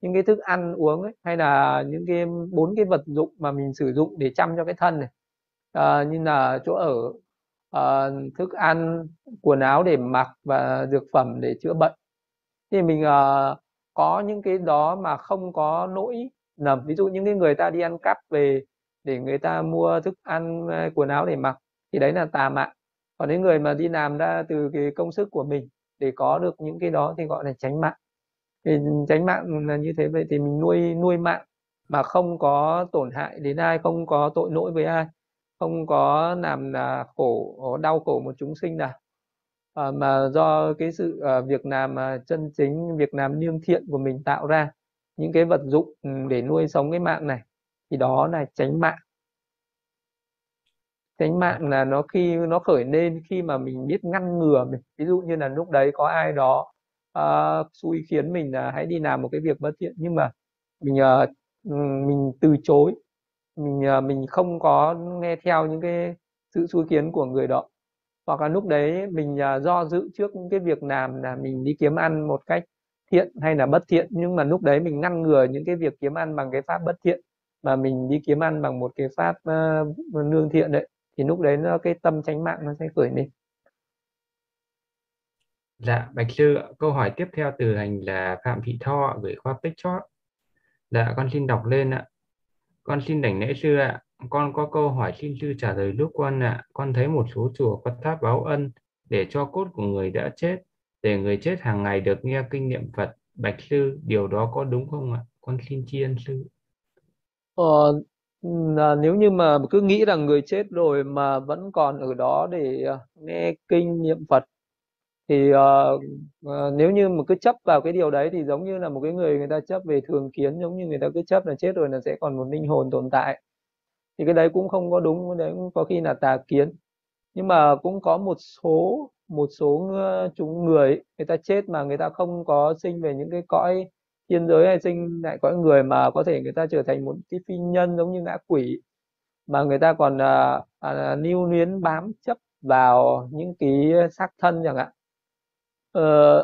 những cái thức ăn uống ấy, hay là những cái bốn cái vật dụng mà mình sử dụng để chăm cho cái thân này. À, như là chỗ ở uh, thức ăn quần áo để mặc và dược phẩm để chữa bệnh. Thì mình uh, có những cái đó mà không có lỗi lầm ví dụ những cái người ta đi ăn cắp về để người ta mua thức ăn ờ, quần áo để mặc thì đấy là tà mạng. Còn những người mà đi làm ra từ cái công sức của mình để có được những cái đó thì gọi là tránh mạng. Thì tránh mạng là như thế. Vậy thì mình nuôi nuôi mạng mà không có tổn hại đến ai không có tội lỗi với ai không có làm là khổ đau khổ một chúng sinh nào. À, mà do cái sự à, việc làm à, chân chính việc làm lương thiện của mình tạo ra những cái vật dụng ừ, để nuôi sống cái mạng này thì đó là tránh mạng. Tránh mạng là nó khi nó khởi lên khi mà mình biết ngăn ngừa mình. Ví dụ như là lúc đấy có ai đó uh, xui khiến mình là hãy đi làm một cái việc bất thiện nhưng mà mình uh, mình từ chối mình ờ, mình không có nghe theo những cái sự xui khiến của người đó hoặc là lúc đấy mình ờ, do dự trước những cái việc làm là mình đi kiếm ăn một cách thiện hay là bất thiện nhưng mà lúc đấy mình ngăn ngừa những cái việc kiếm ăn bằng cái pháp bất thiện mà mình đi kiếm ăn bằng một cái pháp uh, nương thiện đấy thì lúc đấy nó cái tâm tránh mạng nó sẽ khởi lên Dạ, Bạch Sư, câu hỏi tiếp theo từ hành là Phạm Thị Tho gửi qua tích chót. Dạ, con xin đọc lên ạ. Con xin đảnh lễ sư ạ. Con có câu hỏi xin sư trả lời lúc con ạ. Con thấy một số chùa có tháp báo ân để cho cốt của người đã chết, để người chết hàng ngày được nghe kinh niệm Phật. Bạch sư, điều đó có đúng không ạ? Con xin tri ân sư. Ờ, là nếu như mà cứ nghĩ rằng người chết rồi mà vẫn còn ở đó để à, nghe kinh niệm Phật thì uh, uh, nếu như mà cứ chấp vào cái điều đấy thì giống như là một cái người người ta chấp về thường kiến giống như người ta cứ chấp là chết rồi là sẽ còn một linh hồn tồn tại. Thì cái đấy cũng không có đúng cái đấy cũng có khi là tà kiến. Nhưng mà cũng có một số một số ờ, chúng người người ta chết mà người ta không có sinh về những cái cõi thiên giới hay sinh lại cõi người mà có thể người ta trở thành một cái phi nhân giống như ngã quỷ mà người ta còn à, à, lưu luyến bám chấp vào những cái xác thân chẳng hạn. Ờ,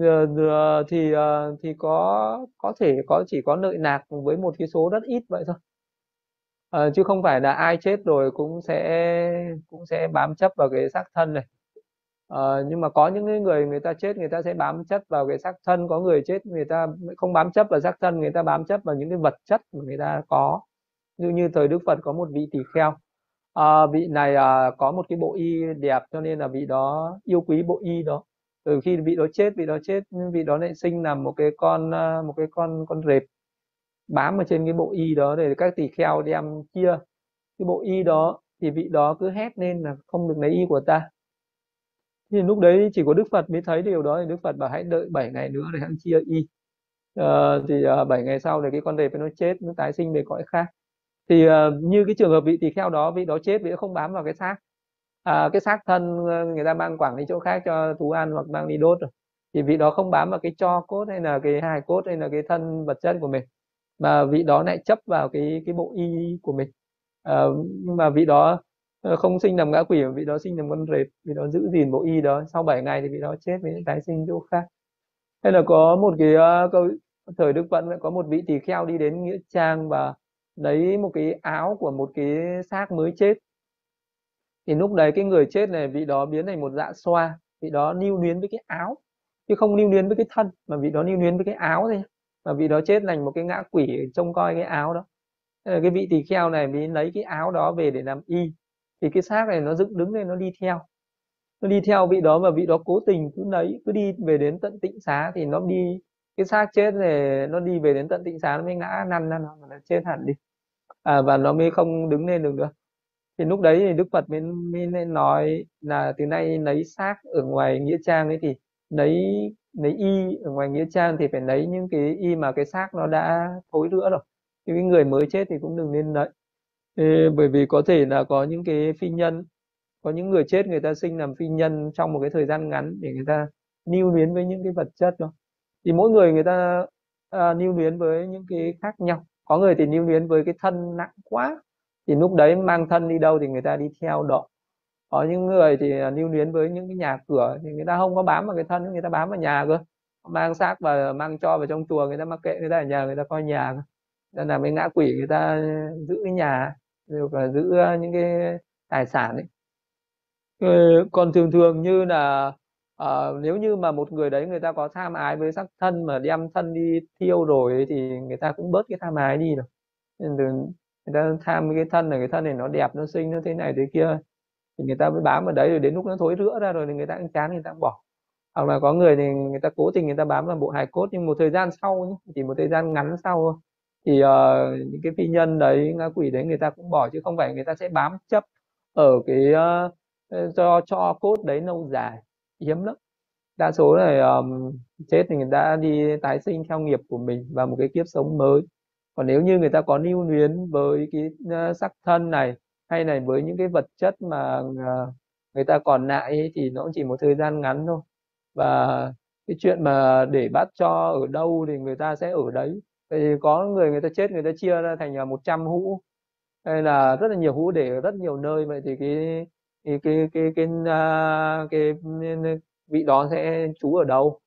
ờ, ờ, thì ờ, thì có có thể có chỉ có nợ nạc với một cái số rất ít vậy thôi. Uh, chứ không phải là ai chết rồi cũng sẽ cũng sẽ bám chấp vào cái xác thân này. Uh, nhưng mà có những cái người người ta chết người ta sẽ bám chấp vào cái xác thân. Có người chết người ta không bám chấp vào xác thân người ta bám chấp vào những cái vật chất mà người ta có. Như như thời Đức Phật có một vị tỳ kheo. À, vị này à, có một cái bộ y đẹp cho nên là vị đó yêu quý bộ y đó từ khi vị đó chết vị đó chết vị đó lại sinh làm một cái con à, một cái con con rệp bám ở trên cái bộ y đó để các tỳ kheo đem chia. Cái bộ y đó thì vị đó cứ hét lên là không được lấy y của ta. Thì lúc đấy chỉ có Đức Phật mới thấy điều đó thì Đức Phật bảo hãy đợi 7 ngày nữa để hắn chia y. Ờ, à, thì uh, 7 ngày sau thì cái con rệp nó chết nó tái sinh về cõi khác. Thì uh, như cái trường hợp vị tỳ kheo đó vị đó chết vị đó không bám vào cái xác à, cái xác thân ờ, người ta mang quẳng đi chỗ khác cho thú ăn hoặc mang đi đốt rồi. Thì vị đó không bám vào cái cho cốt hay là cái hài cốt hay là cái thân vật chất của mình mà vị đó lại chấp vào cái cái bộ y của mình. À, nhưng mà vị đó ờ, không sinh làm ngã quỷ mà vị đó sinh làm con rệp vị đó giữ gìn bộ y đó. Sau 7 ngày thì vị đó chết với tái sinh chỗ khác. Hay là có một cái uh, câu thời đức vận có một vị tỳ kheo đi đến nghĩa trang và lấy một cái áo của một cái xác mới chết thì lúc đấy cái người chết này vị đó biến thành một dạ xoa vị đó lưu luyến với cái áo. Chứ không lưu luyến với cái thân mà vị đó lưu luyến với cái áo thôi. Mà vị đó chết thành một cái ngã quỷ trông coi cái áo đó. Cái vị tỳ kheo này mới lấy cái áo đó về để làm y. Thì cái xác này nó dựng đứng lên nó đi theo. Nó đi theo vị đó và vị đó cố tình cứ lấy cứ đi về đến tận tịnh xá thì nó đi cái xác chết này nó đi về đến tận tịnh xá nó mới ngã năn năn nó chết hẳn đi. À, và nó mới không đứng lên được nữa thì lúc đấy thì đức phật mới, mới nói là từ nay lấy xác ở ngoài nghĩa trang ấy thì lấy lấy y ở ngoài nghĩa trang thì phải lấy những cái y mà cái xác nó đã thối rữa rồi. Những cái người mới chết thì cũng đừng nên lấy Ê, bởi vì có thể là có những cái phi nhân có những người chết người ta sinh làm phi nhân trong một cái thời gian ngắn để người ta lưu luyến với những cái vật chất đó. Thì mỗi người người ta uh, lưu luyến với những cái khác nhau. Có người thì lưu luyến với cái thân nặng quá thì lúc đấy mang thân đi đâu thì người ta đi theo độ. Có những người thì à, lưu luyến với những cái nhà cửa thì người ta không có bám vào cái thân người ta bám vào nhà cơ. Mang xác và mang cho vào trong chùa người ta mặc kệ người ta ở nhà người ta coi nhà nên là mấy ngã quỷ người ta giữ cái nhà và giữ à, những cái tài sản ấy. Ờ, còn thường thường như là à, nếu như mà một người đấy người ta có tham ái với sắc thân mà đem thân đi thiêu rồi ấy, thì người ta cũng bớt cái tham ái đi rồi người ta tham cái thân này cái thân này nó đẹp nó xinh nó thế này thế kia. Thì người ta mới bám vào đấy rồi đến lúc nó thối rữa ra rồi thì người ta cũng chán người ta cũng bỏ. Hoặc là có người thì người ta cố tình người ta bám vào bộ hài cốt nhưng một thời gian sau nhé, chỉ một thời gian ngắn sau thì uh, những cái phi nhân đấy ngã quỷ đấy người ta cũng bỏ chứ không phải người ta sẽ bám chấp ở cái ờ, ờ, uh, cho cho cốt đấy lâu dài. Hiếm lắm. Đa số này um, chết thì người ta đi tái sinh theo nghiệp của mình và một cái kiếp sống mới còn nếu như người ta có lưu luyến với cái ờ, sắc thân này hay này với những cái vật chất mà ờ, người ta còn lại ấy, thì nó cũng chỉ một thời gian ngắn thôi. Và cái chuyện mà để bắt cho ở đâu thì người ta sẽ ở đấy. Thì có người người ta chết người ta chia ra thành ờ, 100 hũ. Hay là rất là nhiều hũ để ở rất nhiều nơi. Vậy thì cái cái cái cái cái, cái, cái, cái vị đó sẽ trú ở đâu?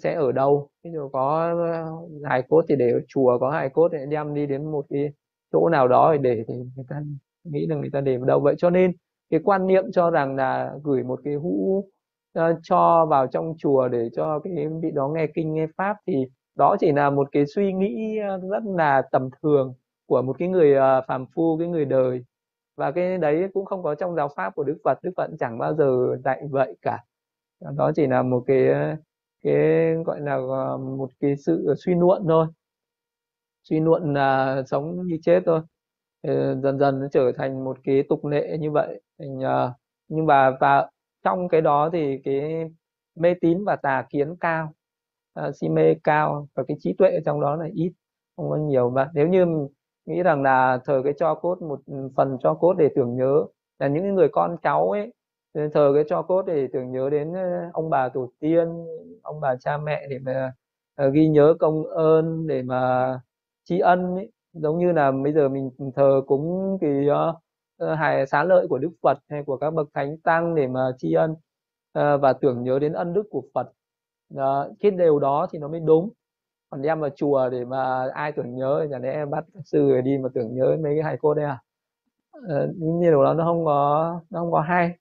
Sẽ ở đâu? Ví dụ có ờ, hài cốt thì để ở chùa có hài cốt thì đem đi đến một cái chỗ nào đó để thì người ta nghĩ là người ta để vào đâu. Vậy cho nên cái quan niệm cho rằng là gửi một cái hũ uh, cho vào trong chùa để cho cái vị đó nghe kinh nghe pháp thì đó chỉ là một cái suy nghĩ ờ, rất là tầm thường của một cái người uh, phàm phu cái người đời. Và cái đấy cũng không có trong giáo pháp của Đức Phật Đức Phật chẳng bao giờ dạy vậy cả. Đó chỉ là một cái cái gọi là ờ, một cái sự suy luận thôi. Suy luận là sống như chết thôi. Ờ, dần dần nó trở thành một cái tục lệ như vậy. Thành ờ, nhưng mà và trong cái đó thì cái mê tín và tà kiến cao à, si mê cao và cái trí tuệ ở trong đó là ít không có nhiều và nếu như nghĩ rằng là thờ cái cho cốt một phần cho cốt để tưởng nhớ là những người con cháu ấy thờ cái cho cốt thì tưởng nhớ đến ờ, ông bà tổ tiên ông bà cha mẹ để mà ờ, ghi nhớ công ơn để mà tri ân ấy. giống như là bây giờ mình thờ cúng thì uh, hài xá lợi của đức phật hay của các bậc thánh tăng để mà tri ân uh, và tưởng nhớ đến ân đức của phật. Đó, cái điều đó thì nó mới đúng. Còn đem vào chùa để mà ai tưởng nhớ chẳng lẽ bắt sư sư đi mà tưởng nhớ mấy cái hài cốt đây à? Uh, như điều đó nó không có nó không có hay.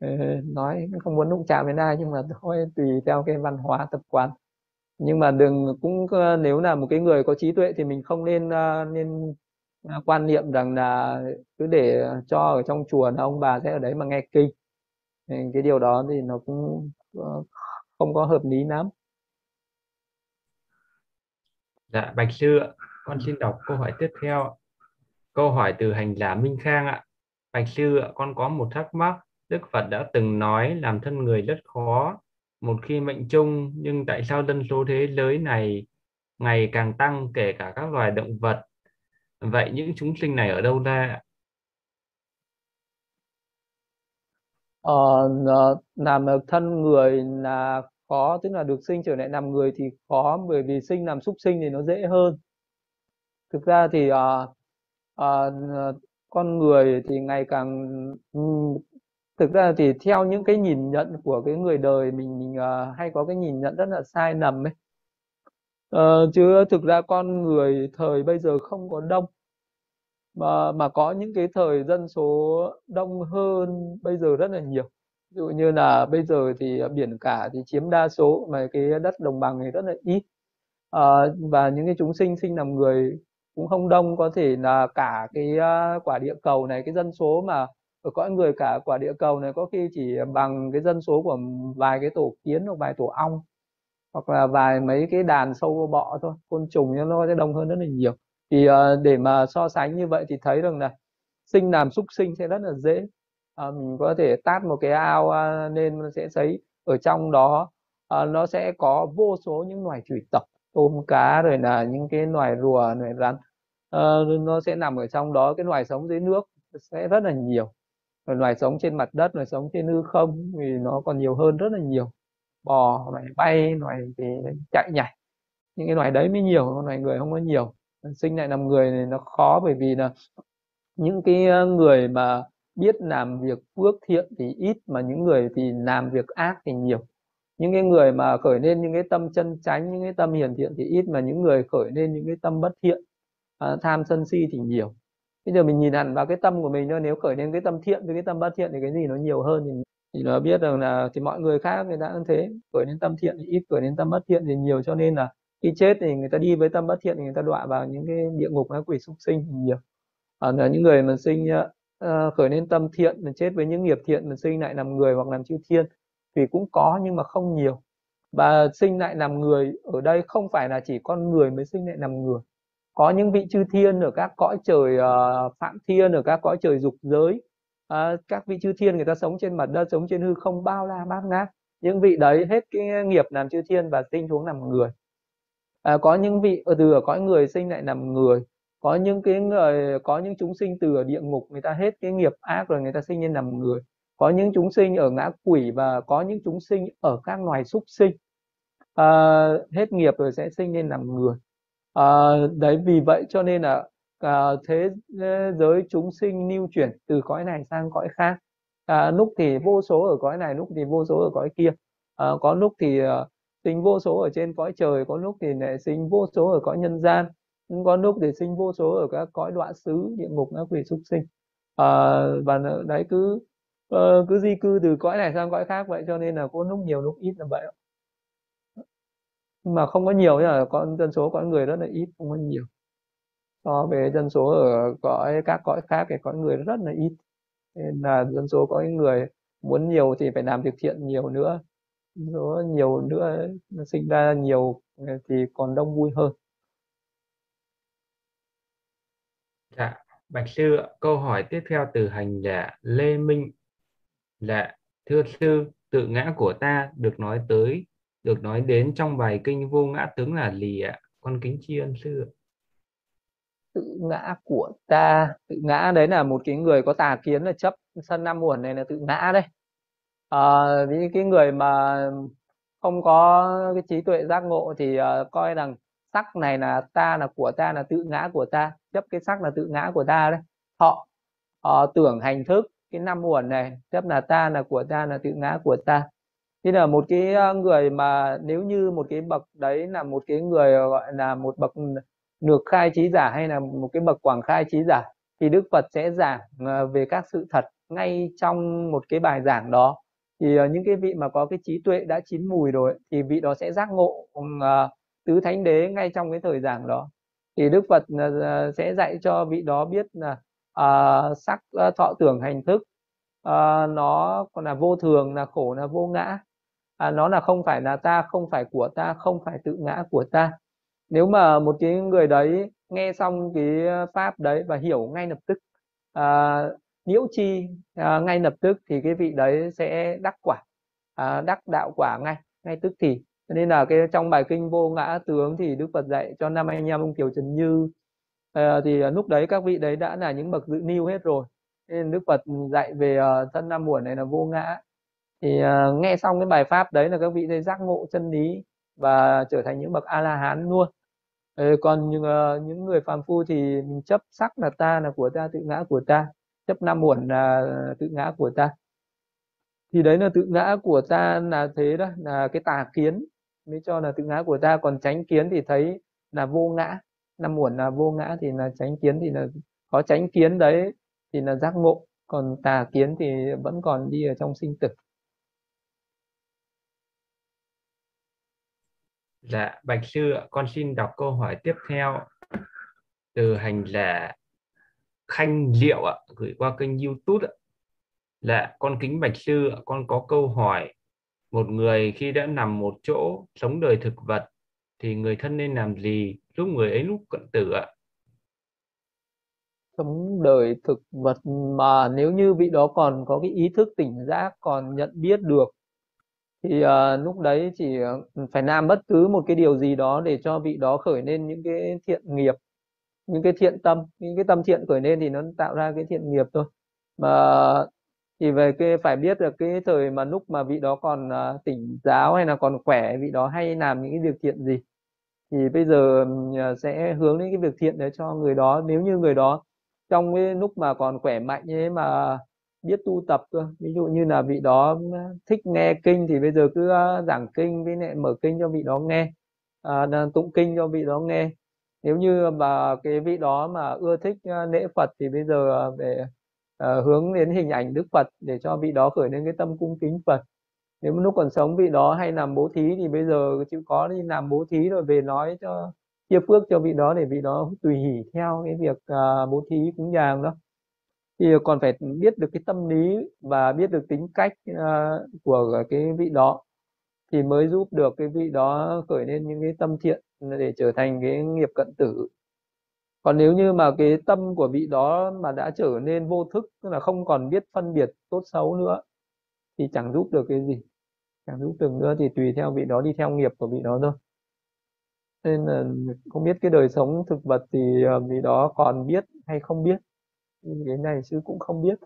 Ờ, nói không muốn đụng chạm đến ai nhưng mà thôi, tùy theo cái văn hóa tập quán. Nhưng mà đừng, cũng ờ, nếu là một cái người có trí tuệ thì mình không nên ờ, nên quan niệm rằng là cứ để cho ở trong chùa là ông bà sẽ ở đấy mà nghe kinh. Ừ, cái điều đó thì nó cũng không có hợp lý lắm. Dạ bạch sư ạ, con xin đọc câu hỏi tiếp theo. Câu hỏi từ hành giả minh khang ạ. Bạch sư ạ, con có một thắc mắc. Đức Phật đã từng nói làm thân người rất khó một khi mệnh chung nhưng tại sao dân số thế giới này ngày càng tăng kể cả các loài động vật? Vậy những chúng sinh này ở đâu ra? Ờ, làm thân người là khó tức là được sinh trở lại làm người thì khó bởi vì sinh làm súc sinh thì nó dễ hơn. Thực ra thì uh, uh, con người thì ngày càng thực ra thì theo những cái nhìn nhận của cái người đời mình mình uh, hay có cái nhìn nhận rất là sai lầm ấy. Uh, chứ thực ra con người thời bây giờ không có đông. Mà mà có những cái thời dân số đông hơn bây giờ rất là nhiều. Ví dụ như là bây giờ thì biển cả thì chiếm đa số mà cái đất đồng bằng thì rất là ít. À, và những cái chúng sinh sinh làm người cũng không đông có thể là cả cái à, quả địa cầu này cái dân số mà ở cõi người cả quả địa cầu này có khi chỉ bằng cái dân số của vài cái tổ kiến hoặc vài tổ ong hoặc là vài mấy cái đàn sâu bọ thôi côn trùng nó sẽ đông hơn rất là nhiều. Thì ờ, để mà so sánh như vậy thì thấy rằng là sinh làm súc sinh sẽ rất là dễ. À, mình có thể tát một cái ao nên nó sẽ thấy ở trong đó à, nó sẽ có vô số những loài thủy tộc tôm cá rồi là những cái loài rùa loài rắn. À, nó sẽ nằm ở trong đó cái loài sống dưới nước sẽ rất là nhiều rồi loài sống trên mặt đất, loài sống trên hư không thì nó còn nhiều hơn rất là nhiều. Bò, loài bay, loài thì chạy nhảy. Những cái loài đấy mới nhiều, loài người không có nhiều. Sinh lại làm người này nó khó bởi vì là những cái ờ, người mà biết làm việc phước thiện thì ít, mà những người thì làm việc ác thì nhiều. Những cái người mà khởi lên những cái tâm chân chánh, những cái tâm hiền thiện thì ít, mà những người khởi lên những cái tâm bất thiện ờ, tham sân si thì nhiều bây giờ mình nhìn hẳn vào cái tâm của mình thôi nếu khởi lên cái tâm thiện với cái tâm bất thiện thì cái gì nó nhiều hơn thì, thì nó biết rằng là thì mọi người khác người ta cũng thế. Khởi lên tâm thiện thì ít khởi lên tâm bất thiện thì nhiều. Cho nên là khi chết thì người ta đi với tâm bất thiện thì người ta đọa vào những cái địa ngục các quỷ súc sinh nhiều. À, là những người mà sinh uh, khởi lên tâm thiện mà chết với những nghiệp thiện mà sinh lại làm người hoặc làm chư thiên thì cũng có nhưng mà không nhiều. Và sinh lại làm người ở đây không phải là chỉ con người mới sinh lại làm người có những vị chư thiên ở các cõi trời uh, phạm thiên ở các cõi trời dục giới. Uh, các vị chư thiên người ta sống trên mặt đất sống trên hư không bao la bát ngát. Những vị đấy hết cái nghiệp làm chư thiên và sinh xuống làm người. Uh, có những vị từ ở cõi người sinh lại làm người. Có những cái người có những chúng sinh từ ở địa ngục người ta hết cái nghiệp ác rồi người ta sinh lên làm người. Có những chúng sinh ở ngã quỷ và có những chúng sinh ở các loài súc sinh. À, hết nghiệp rồi sẽ sinh lên làm người à, đấy vì vậy cho nên là à, thế giới chúng sinh lưu chuyển từ cõi này sang cõi khác. À, lúc thì vô số ở cõi này lúc thì vô số ở cõi kia. À, có lúc thì à, sinh vô số ở trên cõi trời có lúc thì lại sinh vô số ở cõi nhân gian có lúc thì sinh vô số ở các cõi đoạn xứ địa ngục các quỷ súc sinh. À, và đấy cứ cứ di cư từ cõi này sang cõi khác vậy cho nên là có lúc nhiều lúc ít là vậy nhưng mà không có nhiều nhá con, dân số con người rất là ít, không có nhiều. So với dân số ở cõi các cõi khác thì con người rất là ít. Nên là dân số có người muốn nhiều thì phải làm việc thiện nhiều nữa. Số nhiều nữa sinh ra nhiều, thì còn đông vui hơn. Dạ bạch sư câu hỏi tiếp theo từ hành giả lê minh, là thưa sư, tự ngã của ta được nói tới được nói đến trong bài kinh vô ngã tướng là lì ạ? Con kính tri ân sư tự ngã của ta tự ngã đấy là một cái người có tà kiến là chấp sân năm muộn này là tự ngã đây à, những cái người mà không có cái trí tuệ giác ngộ thì uh, coi rằng sắc này là ta là của ta là tự ngã của ta chấp cái sắc là tự ngã của ta đấy. Họ uh, tưởng hành thức cái năm uẩn này chấp là ta là của ta là tự ngã của ta thế là một cái người mà nếu như một cái bậc đấy là một cái người ờ, gọi là một bậc được khai trí giả hay là một cái bậc quảng khai trí giả thì Đức Phật sẽ giảng ờ, về các sự thật ngay trong một cái bài giảng đó. Thì ờ, những cái vị mà có cái trí tuệ đã chín mùi rồi thì vị đó sẽ giác ngộ tứ thánh đế ngay trong cái thời giảng đó. Thì đức phật sẽ dạy cho vị đó biết là sắc thọ tưởng, hành thức nó còn là vô thường, là khổ, là vô ngã à, nó là không phải là ta không phải của ta không phải tự ngã của ta. Nếu mà một cái người đấy nghe xong cái ờ, pháp đấy và hiểu ngay lập tức à, nhiễu chi à, ngay lập tức thì cái vị đấy sẽ đắc quả à, đắc đạo quả ngay ngay tức thì. Nên là cái trong bài kinh vô ngã tướng thì đức phật dạy cho năm anh em ông kiều trần như à, thì ờ, lúc đấy các vị đấy đã là những bậc dự niu hết rồi. Nên Đức Phật dạy về uh, thân năm muộn này là vô ngã thì uh, nghe xong cái bài pháp đấy là các vị thấy giác ngộ chân lý và trở thành những bậc a la hán luôn. Ừ, còn những, uh, những người phàm phu thì mình chấp sắc là ta là của ta tự ngã của ta chấp năm muộn là tự ngã của ta. Thì đấy là tự ngã của ta là thế đó là cái tà kiến mới cho là tự ngã của ta. Còn tránh kiến thì thấy là vô ngã năm muộn là vô ngã thì là tránh kiến thì là có tránh kiến đấy thì là giác ngộ. Còn tà kiến thì vẫn còn đi ở trong sinh tử. Dạ, Bạch Sư ạ, con xin đọc câu hỏi tiếp theo từ hành giả Khanh Diệu ạ, gửi qua kênh YouTube ạ. Dạ, con kính Bạch Sư ạ, con có câu hỏi. Một người khi đã nằm một chỗ sống đời thực vật thì người thân nên làm gì giúp người ấy lúc cận tử ạ? Sống đời thực vật mà nếu như vị đó còn có cái ý thức tỉnh giác còn nhận biết được thì uh, lúc đấy chỉ ờ, phải làm bất cứ một cái điều gì đó để cho vị đó khởi lên những cái thiện nghiệp những cái thiện tâm những cái tâm thiện khởi lên thì nó tạo ra cái thiện nghiệp thôi. Mà thì về cái phải biết được cái thời mà lúc mà vị đó còn uh, tỉnh giáo hay là còn khỏe vị đó hay làm những cái việc thiện gì thì bây giờ uh, sẽ hướng đến cái việc thiện để cho người đó. Nếu như người đó trong cái lúc mà còn khỏe mạnh ấy mà biết tu tập cơ. Ví dụ như là vị đó ờ, thích nghe kinh thì bây giờ cứ ờ, giảng kinh với lại mở kinh cho vị đó nghe. À, tụng kinh cho vị đó nghe. Nếu như mà cái vị đó mà ưa thích ờ, lễ Phật thì bây giờ về uh, hướng đến hình ảnh Đức Phật để cho vị đó khởi lên cái tâm cung kính Phật. Nếu mà lúc còn sống vị đó hay làm bố thí thì bây giờ chịu có đi làm bố thí rồi về nói cho chia phước cho vị đó để vị đó tùy hỷ theo cái việc uh, bố thí cúng dường đó thì còn phải biết được cái tâm lý và biết được tính cách uh, của cái vị đó thì mới giúp được cái vị đó khởi lên những cái tâm thiện để trở thành cái nghiệp cận tử. Còn nếu như mà cái tâm của vị đó mà đã trở nên vô thức tức là không còn biết phân biệt tốt xấu nữa thì chẳng giúp được cái gì. Chẳng giúp được nữa thì tùy theo vị đó đi theo nghiệp của vị đó thôi. Nên là không biết cái đời sống thực vật thì ờ, vị đó còn biết hay không biết cái này sư cũng không biết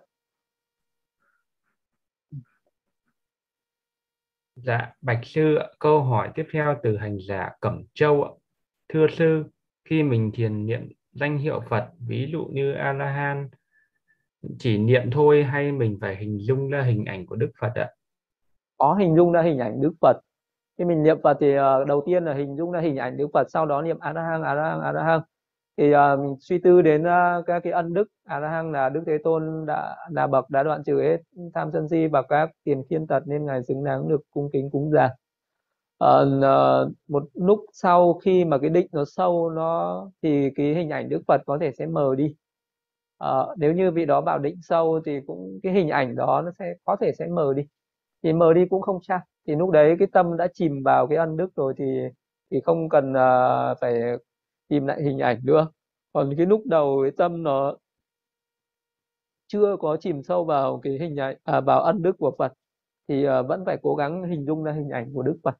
Dạ, Bạch Sư câu hỏi tiếp theo từ hành giả Cẩm Châu ạ. Thưa Sư, khi mình thiền niệm danh hiệu Phật, ví dụ như A-la-hán, chỉ niệm thôi hay mình phải hình dung ra hình ảnh của Đức Phật ạ? Có hình dung ra hình ảnh Đức Phật. Khi mình niệm Phật thì uh, đầu tiên là hình dung ra hình ảnh Đức Phật, sau đó niệm A-la-hán, A-la-hán, A-la-hán thì uh, mình suy tư đến uh, các cái ân đức. À, a la hăng là đức thế tôn đã là bậc đã đoạn trừ hết tham sân si và các tiền khiên tật nên ngài xứng đáng được cung kính cúng dường. Uh, uh, một lúc sau khi mà cái định nó sâu nó thì cái hình ảnh đức phật có thể sẽ mờ đi. Uh, nếu như vị đó vào định sâu thì cũng cái hình ảnh đó nó sẽ có thể sẽ mờ đi. Thì mờ đi cũng không sao. Thì lúc đấy cái tâm đã chìm vào cái ân đức rồi thì thì không cần uh, phải tìm lại hình ảnh nữa còn cái lúc đầu cái tâm nó chưa có chìm sâu vào cái hình ảnh à, vào ân đức của Phật thì uh, vẫn phải cố gắng hình dung ra hình ảnh của Đức Phật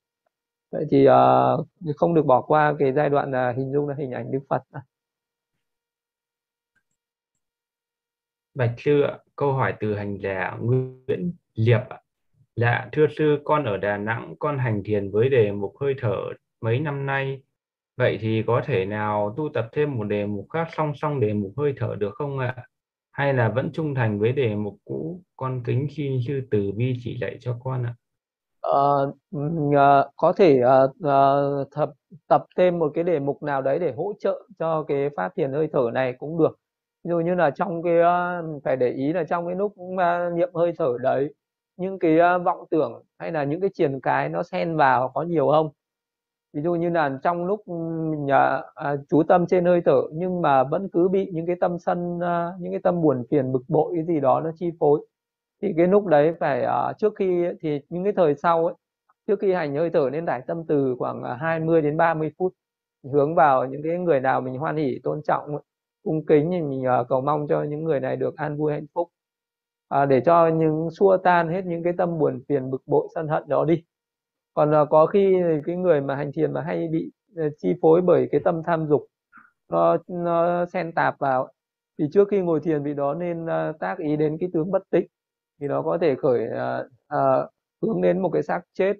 vậy thì uh, không được bỏ qua cái giai đoạn là hình dung ra hình ảnh Đức Phật Bạch sư câu hỏi từ hành giả Nguyễn Liệp ạ. Dạ, thưa sư, con ở Đà Nẵng, con hành thiền với đề mục hơi thở mấy năm nay. Vậy thì có thể nào tu tập thêm một đề mục khác song song đề mục hơi thở được không ạ? Hay là vẫn trung thành với đề mục cũ? Con kính khi sư từ bi chỉ dạy cho con ạ. Uh, có thể ờ, uh, uh, tập, tập thêm một cái đề mục nào đấy để hỗ trợ cho cái phát thiền hơi thở này cũng được. Ví dụ như là trong cái uh, phải để ý là trong cái lúc uh, niệm hơi thở đấy những cái uh, vọng tưởng hay là những cái triển cái nó xen vào có nhiều không? Ví dụ như là trong lúc ừ, mình à, à, chú tâm trên hơi thở nhưng mà vẫn cứ bị những cái tâm sân à, những cái tâm buồn phiền bực bội cái gì đó nó chi phối thì cái lúc đấy phải à, trước khi thì những cái thời sau ấy trước khi hành hơi thở nên đại tâm từ khoảng à, 20 đến 30 phút hướng vào những cái người nào mình hoan hỉ tôn trọng cung kính thì mình à, cầu mong cho những người này được an vui hạnh phúc. À, để cho những xua tan hết những cái tâm buồn phiền bực bội sân hận đó đi còn uh, có khi cái người mà hành thiền mà hay bị uh, chi phối bởi cái tâm tham dục nó nó xen tạp vào. Thì trước khi ngồi thiền vị đó nên uh, tác ý đến cái tướng bất tịnh thì nó có thể khởi uh, uh, hướng đến một cái xác chết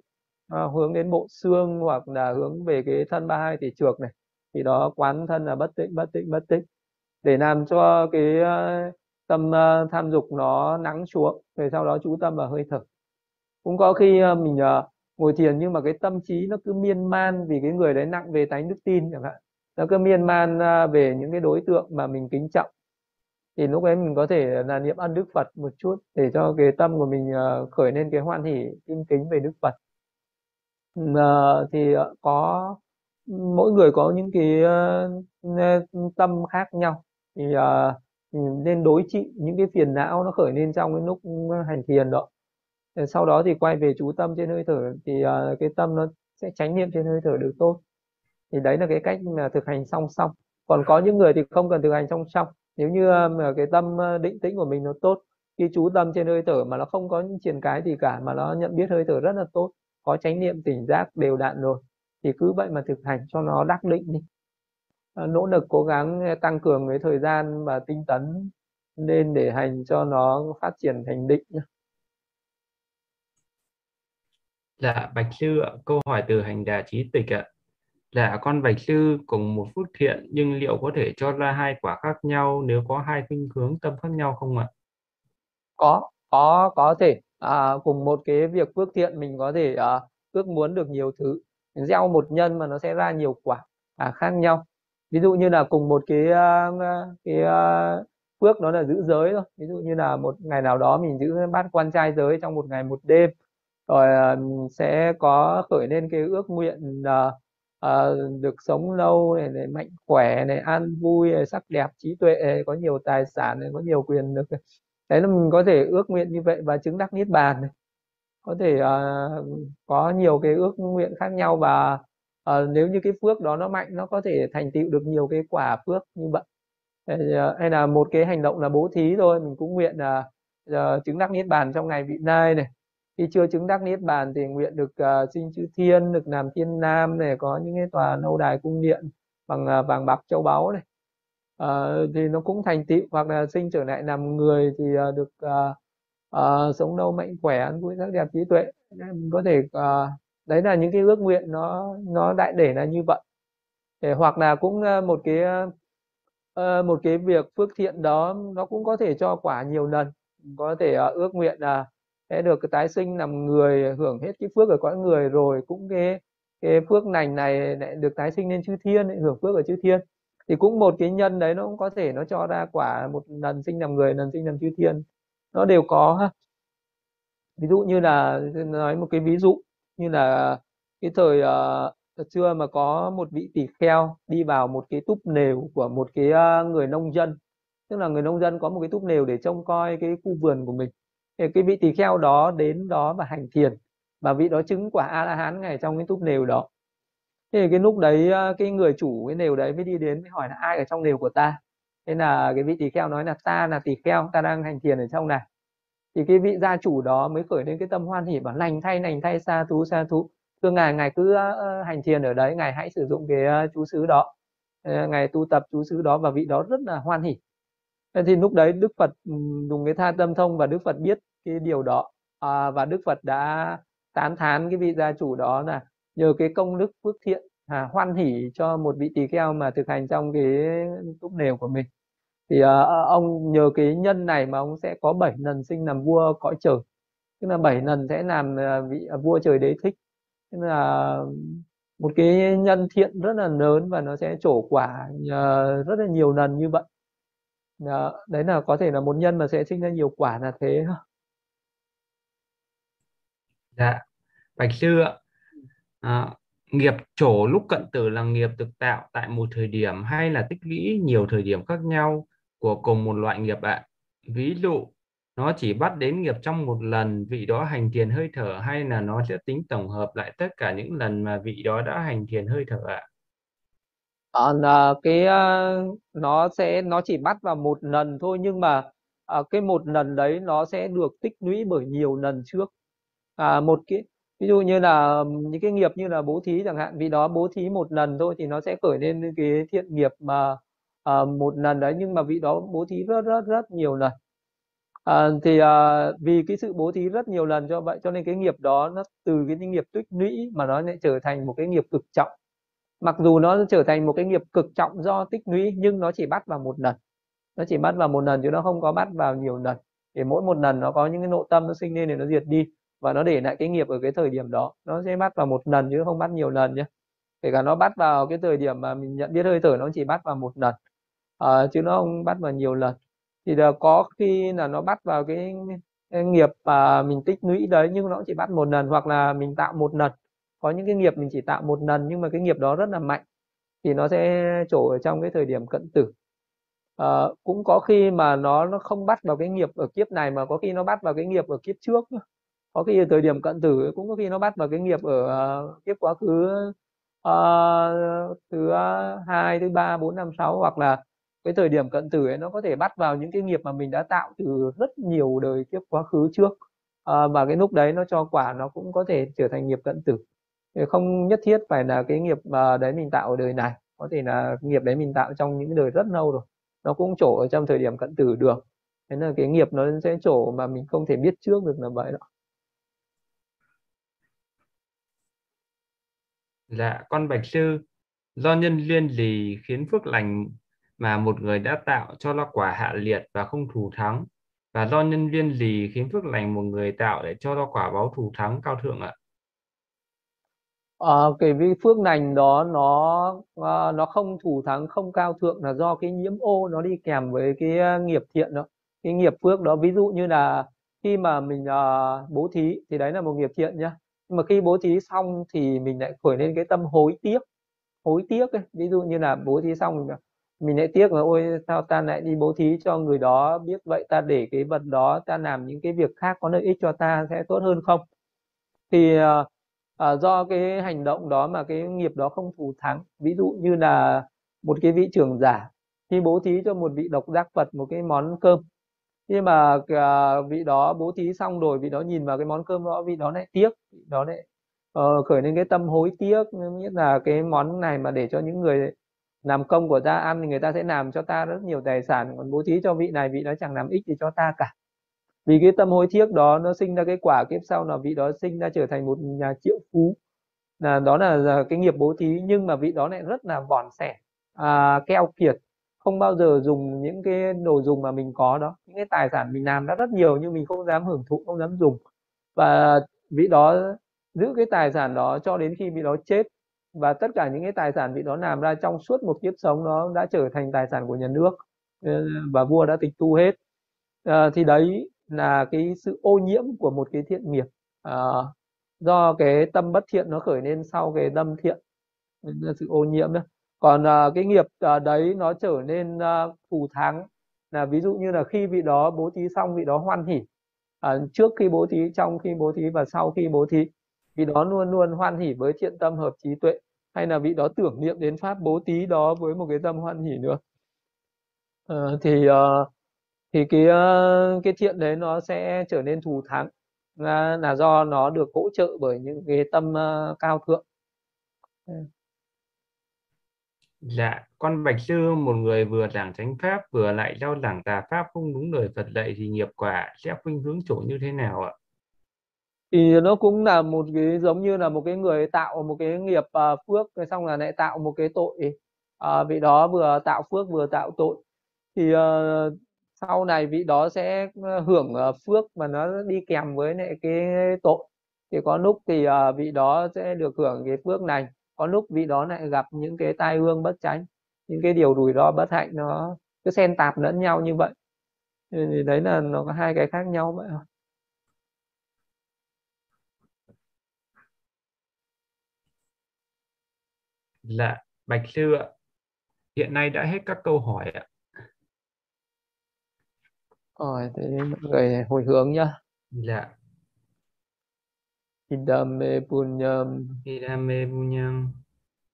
uh, hướng đến bộ xương hoặc là hướng về cái thân ba hai tỷ trược này. Thì đó quán thân là bất tịnh bất tịnh bất tịnh. Để làm cho cái uh, tâm uh, tham dục nó nắng xuống rồi sau đó chú tâm vào hơi thở. Cũng có khi uh, mình uh, ngồi thiền nhưng mà cái tâm trí nó cứ miên man vì cái người đấy nặng về tánh đức tin chẳng hạn. Nó cứ miên man à, về những cái đối tượng mà mình kính trọng. Thì lúc ấy mình có thể là niệm ăn đức Phật một chút để cho cái tâm của mình à, khởi lên cái hoan hỷ tin kính về Đức Phật. À, thì có, mỗi người có những cái tâm khác nhau. Thì nên đối trị những cái phiền não nó khởi lên trong cái lúc hành thiền đó. Ờ, sau đó thì quay về chú tâm trên hơi thở thì ờ, cái tâm nó sẽ tránh niệm trên hơi thở được tốt. Thì đấy là cái cách mà thực hành song song. Còn có những người thì không cần thực hành song song. Nếu như ờ, mà cái tâm định tĩnh của mình nó tốt, khi chú tâm trên hơi thở mà nó không có những triển cái gì cả, mà nó nhận biết hơi thở rất là tốt, có chánh niệm, tỉnh giác đều đặn rồi, thì cứ vậy mà thực hành cho nó đắc định đi. Nỗ lực cố gắng tăng cường cái thời gian và tinh tấn nên để hành cho nó phát triển thành định nhé. Dạ, Bạch Sư ạ, câu hỏi từ hành đà trí tịch ạ. Dạ, con Bạch Sư cùng một phước thiện nhưng liệu có thể cho ra hai quả khác nhau nếu có hai khuynh hướng tâm khác nhau không ạ? Có, có, có thể. À, cùng một cái việc phước thiện mình có thể à, ước muốn được nhiều thứ. Gieo một nhân mà nó sẽ ra nhiều quả à, khác nhau. Ví dụ như là cùng một cái uh, cái uh, phước là giữ giới thôi. Ví dụ như là một ngày nào đó mình giữ bát quan trai giới trong một ngày một đêm rồi uh, sẽ có khởi lên cái ước nguyện uh, uh, được sống lâu này, này mạnh khỏe này an vui này, sắc đẹp trí tuệ này, có nhiều tài sản này, có nhiều quyền lực đấy là mình có thể ước nguyện như vậy và chứng đắc niết bàn này. Có thể uh, có nhiều cái ước nguyện khác nhau và uh, nếu như cái phước đó nó mạnh nó có thể thành tựu được nhiều cái quả phước như vậy. Hay là một cái hành động là bố thí thôi mình cũng nguyện là uh, chứng đắc niết bàn trong ngày vị lai này khi chưa chứng đắc niết bàn thì nguyện được uh, sinh chư thiên được làm thiên nam này có những cái tòa lâu đài cung điện bằng uh, vàng bạc châu báu này. Uh, thì nó cũng thành tựu hoặc là sinh trở lại làm người thì uh, được uh, uh, sống lâu mạnh khỏe ăn vui sắc đẹp trí tuệ. Mình có thể uh, đấy là những cái ước nguyện nó nó đại để là như vậy. Để hoặc là cũng uh, một cái uh, một cái việc phước thiện đó nó cũng có thể cho quả nhiều lần. Có thể uh, ước nguyện là uh, sẽ được cái tái sinh làm người hưởng hết cái phước ở cõi người rồi cũng cái cái phước lành này lại được tái sinh lên chư thiên lại hưởng phước ở chư thiên. Thì cũng một cái nhân đấy nó cũng có thể nó cho ra quả một lần sinh làm người lần sinh làm chư thiên. Nó đều có ha. Ví dụ như là nói một cái ví dụ như là cái thời uh, xưa mà có một vị tỷ kheo đi vào một cái túp nều của một cái uh, người nông dân. Tức là người nông dân có một cái túp nều để trông coi cái khu vườn của mình cái vị tỳ kheo đó đến đó và hành thiền, và vị đó chứng quả a la hán ngay trong cái túp nều đó. Thế thì cái lúc đấy ờ, cái người chủ cái nều đấy mới đi đến mới hỏi là ai ở trong nều của ta? Thế là cái vị tỳ kheo nói là ta là tỳ kheo, ta đang hành thiền ở trong này. Thì cái vị gia chủ đó mới khởi lên cái tâm hoan hỉ bảo lành thay lành thay xa thú xa thú. Thưa ngài ngài cứ ờ, ờ, hành thiền ở đấy, ngài hãy sử dụng cái chú xứ đó. Ngài tu tập chú xứ đó và vị đó rất là hoan hỉ. Thì lúc đấy Đức Phật dùng cái tha tâm thông và Đức Phật biết cái điều đó. À, và Đức Phật đã tán thán cái vị gia chủ đó là nhờ cái công đức phước thiện à, hoan hỷ cho một vị tỳ kheo mà thực hành trong cái túc nều của mình. Thì à, ông nhờ cái nhân này mà ông sẽ có bảy lần sinh làm vua cõi trời. Tức là bảy lần sẽ làm ờ, vị à, vua trời đế thích. Tức là một cái nhân thiện rất là lớn và nó sẽ trổ quả rất là nhiều lần như vậy. Đấy là có thể là một nhân mà sẽ sinh ra nhiều quả là thế. Dạ, Bạch Sư ạ. À, nghiệp trổ lúc cận tử là nghiệp thực tạo tại một thời điểm hay là tích lũy nhiều thời điểm khác nhau của cùng một loại nghiệp ạ? Ví dụ, nó chỉ bắt đến nghiệp trong một lần vị đó hành thiền hơi thở hay là nó sẽ tính tổng hợp lại tất cả những lần mà vị đó đã hành thiền hơi thở ạ? À, cái ờ, nó sẽ nó chỉ bắt vào một lần thôi nhưng mà ờ, cái một lần đấy nó sẽ được tích lũy bởi nhiều lần trước à, một cái ví dụ như là những cái nghiệp như là bố thí chẳng hạn vì đó bố thí một lần thôi thì nó sẽ khởi lên cái thiện nghiệp mà à, một lần đấy nhưng mà vị đó bố thí rất rất rất nhiều lần. À, thì à, vì cái sự bố thí rất nhiều lần cho vậy cho nên cái nghiệp đó nó từ cái nghiệp tích lũy mà nó lại trở thành một cái nghiệp cực trọng. Mặc dù nó trở thành một cái nghiệp cực trọng do tích lũy nhưng nó chỉ bắt vào một lần. Nó chỉ bắt vào một lần chứ nó không có bắt vào nhiều lần. Để mỗi một lần nó có những cái nội tâm nó sinh lên để nó diệt đi và nó để lại cái nghiệp ở cái thời điểm đó. Nó sẽ bắt vào một lần chứ không bắt nhiều lần nhé kể cả nó bắt vào cái thời điểm mà mình nhận biết hơi thở nó chỉ bắt vào một lần. À, chứ nó không bắt vào nhiều lần. Thì là có khi là nó bắt vào cái, cái nghiệp mà mình tích lũy đấy nhưng nó chỉ bắt một lần hoặc là mình tạo một lần. Có những cái nghiệp mình chỉ tạo một lần nhưng mà cái nghiệp đó rất là mạnh thì nó sẽ trổ ở trong cái thời điểm cận tử. À, cũng có khi mà nó nó không bắt vào cái nghiệp ở kiếp này mà có khi nó bắt vào cái nghiệp ở kiếp trước có khi ở thời điểm cận tử cũng có khi nó bắt vào cái nghiệp ở ờ, kiếp quá khứ uh, thứ ờ, hai thứ ba bốn năm sáu hoặc là cái thời điểm cận tử ấy nó có thể bắt vào những cái nghiệp mà mình đã tạo từ rất nhiều đời kiếp quá khứ trước. À, và cái lúc đấy nó cho quả nó cũng có thể trở thành nghiệp cận tử. Không nhất thiết phải là cái nghiệp mà đấy mình tạo ở đời này có thể là nghiệp đấy mình tạo trong những đời rất lâu rồi. Nó cũng trổ ở trong thời điểm cận tử được. Thế là cái nghiệp nó sẽ trổ mà mình không thể biết trước được là vậy đó. Dạ, con Bạch Sư, do nhân duyên gì khiến phước lành mà một người đã tạo cho nó quả hạ liệt và không thù thắng? Và do nhân duyên gì khiến phước lành một người tạo để cho nó quả báo thù thắng cao thượng ạ? À, cái vi phước lành đó nó à, nó không thủ thắng không cao thượng là do cái nhiễm ô nó đi kèm với cái à, nghiệp thiện đó cái nghiệp phước đó ví dụ như là khi mà mình uh, bố thí thì đấy là một nghiệp thiện nhá nhưng mà khi bố thí xong thì mình lại khởi lên cái tâm hối tiếc hối tiếc ấy. ví dụ như là bố thí xong mình, mình lại tiếc là ôi sao ta lại đi bố thí cho người đó biết vậy? Ta để cái vật đó ta làm những cái việc khác có lợi ích cho ta sẽ tốt hơn không? Thì uh, à, do cái hành động đó mà cái nghiệp đó không thù thắng. Ví dụ như là một cái vị trưởng giả khi bố thí cho một vị độc giác vật một cái món cơm khi mà à, vị đó bố thí xong rồi vị đó nhìn vào cái món cơm đó vị đó lại tiếc vị đó lại uh, khởi lên cái tâm hối tiếc. Nghĩa là cái món này mà để cho những người làm công của ta ăn thì người ta sẽ làm cho ta rất nhiều tài sản. Còn bố thí cho vị này vị đó chẳng làm ích gì cho ta cả. Vì cái tâm hối tiếc đó nó sinh ra cái quả kiếp sau là vị đó sinh ra trở thành một nhà triệu phú. Là đó là cái nghiệp bố thí nhưng mà vị đó lại rất là vòn sẻ à, keo kiệt không bao giờ dùng những cái đồ dùng mà mình có đó. Những cái tài sản mình làm đã rất nhiều nhưng mình không dám hưởng thụ không dám dùng. Và vị đó giữ cái tài sản đó cho đến khi vị đó chết. Và tất cả những cái tài sản vị đó làm ra trong suốt một kiếp sống nó đã trở thành tài sản của nhà nước ờ, và vua đã tịch thu hết. À, thì đấy là cái sự ô nhiễm của một cái thiện nghiệp à, do cái tâm bất thiện nó khởi lên sau cái tâm thiện. Sự ô nhiễm đó còn uh, cái nghiệp uh, đấy nó trở nên à, uh, thù thắng. Là ví dụ như là khi vị đó bố thí xong vị đó hoan hỉ. À, trước khi bố thí trong khi bố thí và sau khi bố thí vị đó luôn luôn hoan hỉ với thiện tâm hợp trí tuệ. Hay là vị đó tưởng niệm đến pháp bố thí đó với một cái tâm hoan hỉ nữa. À, thì uh, thì cái uh, cái thiện đấy nó sẽ trở nên thù thắng. Là, là do nó được hỗ trợ bởi những cái tâm uh, cao thượng. Dạ, con Bạch Sư một người vừa giảng chánh pháp vừa lại giao giảng tà pháp không đúng lời Phật dạy thì nghiệp quả sẽ khuynh hướng chỗ như thế nào ạ? Thì nó cũng là một cái giống như là một cái người tạo một cái nghiệp uh, phước rồi xong là lại tạo một cái tội. Uh, vị đó vừa tạo phước vừa tạo tội. Thì uh, sau này vị đó sẽ ờ, hưởng uh, phước mà nó đi kèm với lại cái tội thì có lúc thì uh, vị đó sẽ được hưởng cái phước này có lúc vị đó lại gặp những cái tai ương bất tránh những cái điều rủi ro bất hạnh nó cứ xen tạp lẫn nhau như vậy thì đấy là nó có hai cái khác nhau vậy thôi Dạ, Bạch Sư ạ. Hiện nay đã hết các câu hỏi ạ. Rồi, thế mọi người hồi hướng nhá. Dạ. Idame punyam. Idame punyam.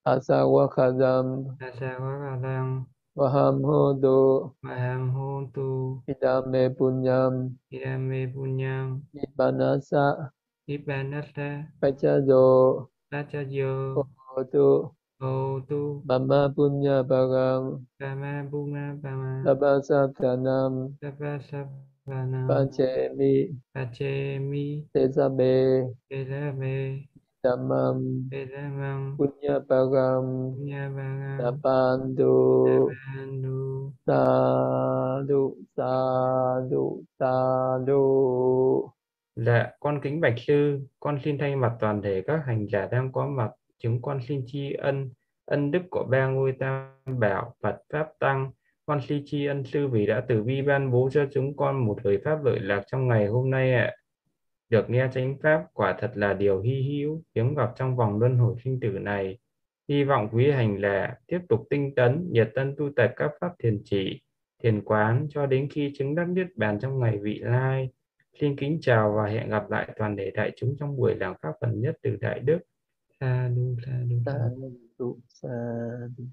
Asawa kadam. Asawa kadam. Waham hodo. Waham hodo. Idame punyam. Idame punyam. Ibanasa. Ibanasa. Pacayo. Pacayo. Hodo. Hodo. Bama punya barang. Bama bunga barang. Tabasa tanam. Tabasa Savanam Pachemi Pachemi Tesabe Elame Dhammam Elamang Punya Param Nyabanga Tapandu Nabandu Sadhu Sadhu Sadhu Dạ, con kính bạch sư, con xin thay mặt toàn thể các hành giả đang có mặt, chúng con xin tri ân, ân đức của ba ngôi tam bảo, Phật, Pháp, Tăng. Con xin tri ân sư vì đã từ bi ban bố cho chúng con một lời Pháp lợi lạc trong ngày hôm nay ạ. Được nghe chánh Pháp quả thật là điều hy hữu, hiếm gặp trong vòng luân hồi sinh tử này. Hy vọng quý hành là tiếp tục tinh tấn, nhiệt tân tu tập các Pháp thiền chỉ, thiền quán cho đến khi chứng đắc niết bàn trong ngày vị lai. Xin kính chào và hẹn gặp lại toàn thể đại chúng trong buổi giảng pháp phần nhất từ Đại Đức. Sa đu, sa đu, sa đu, sa đu.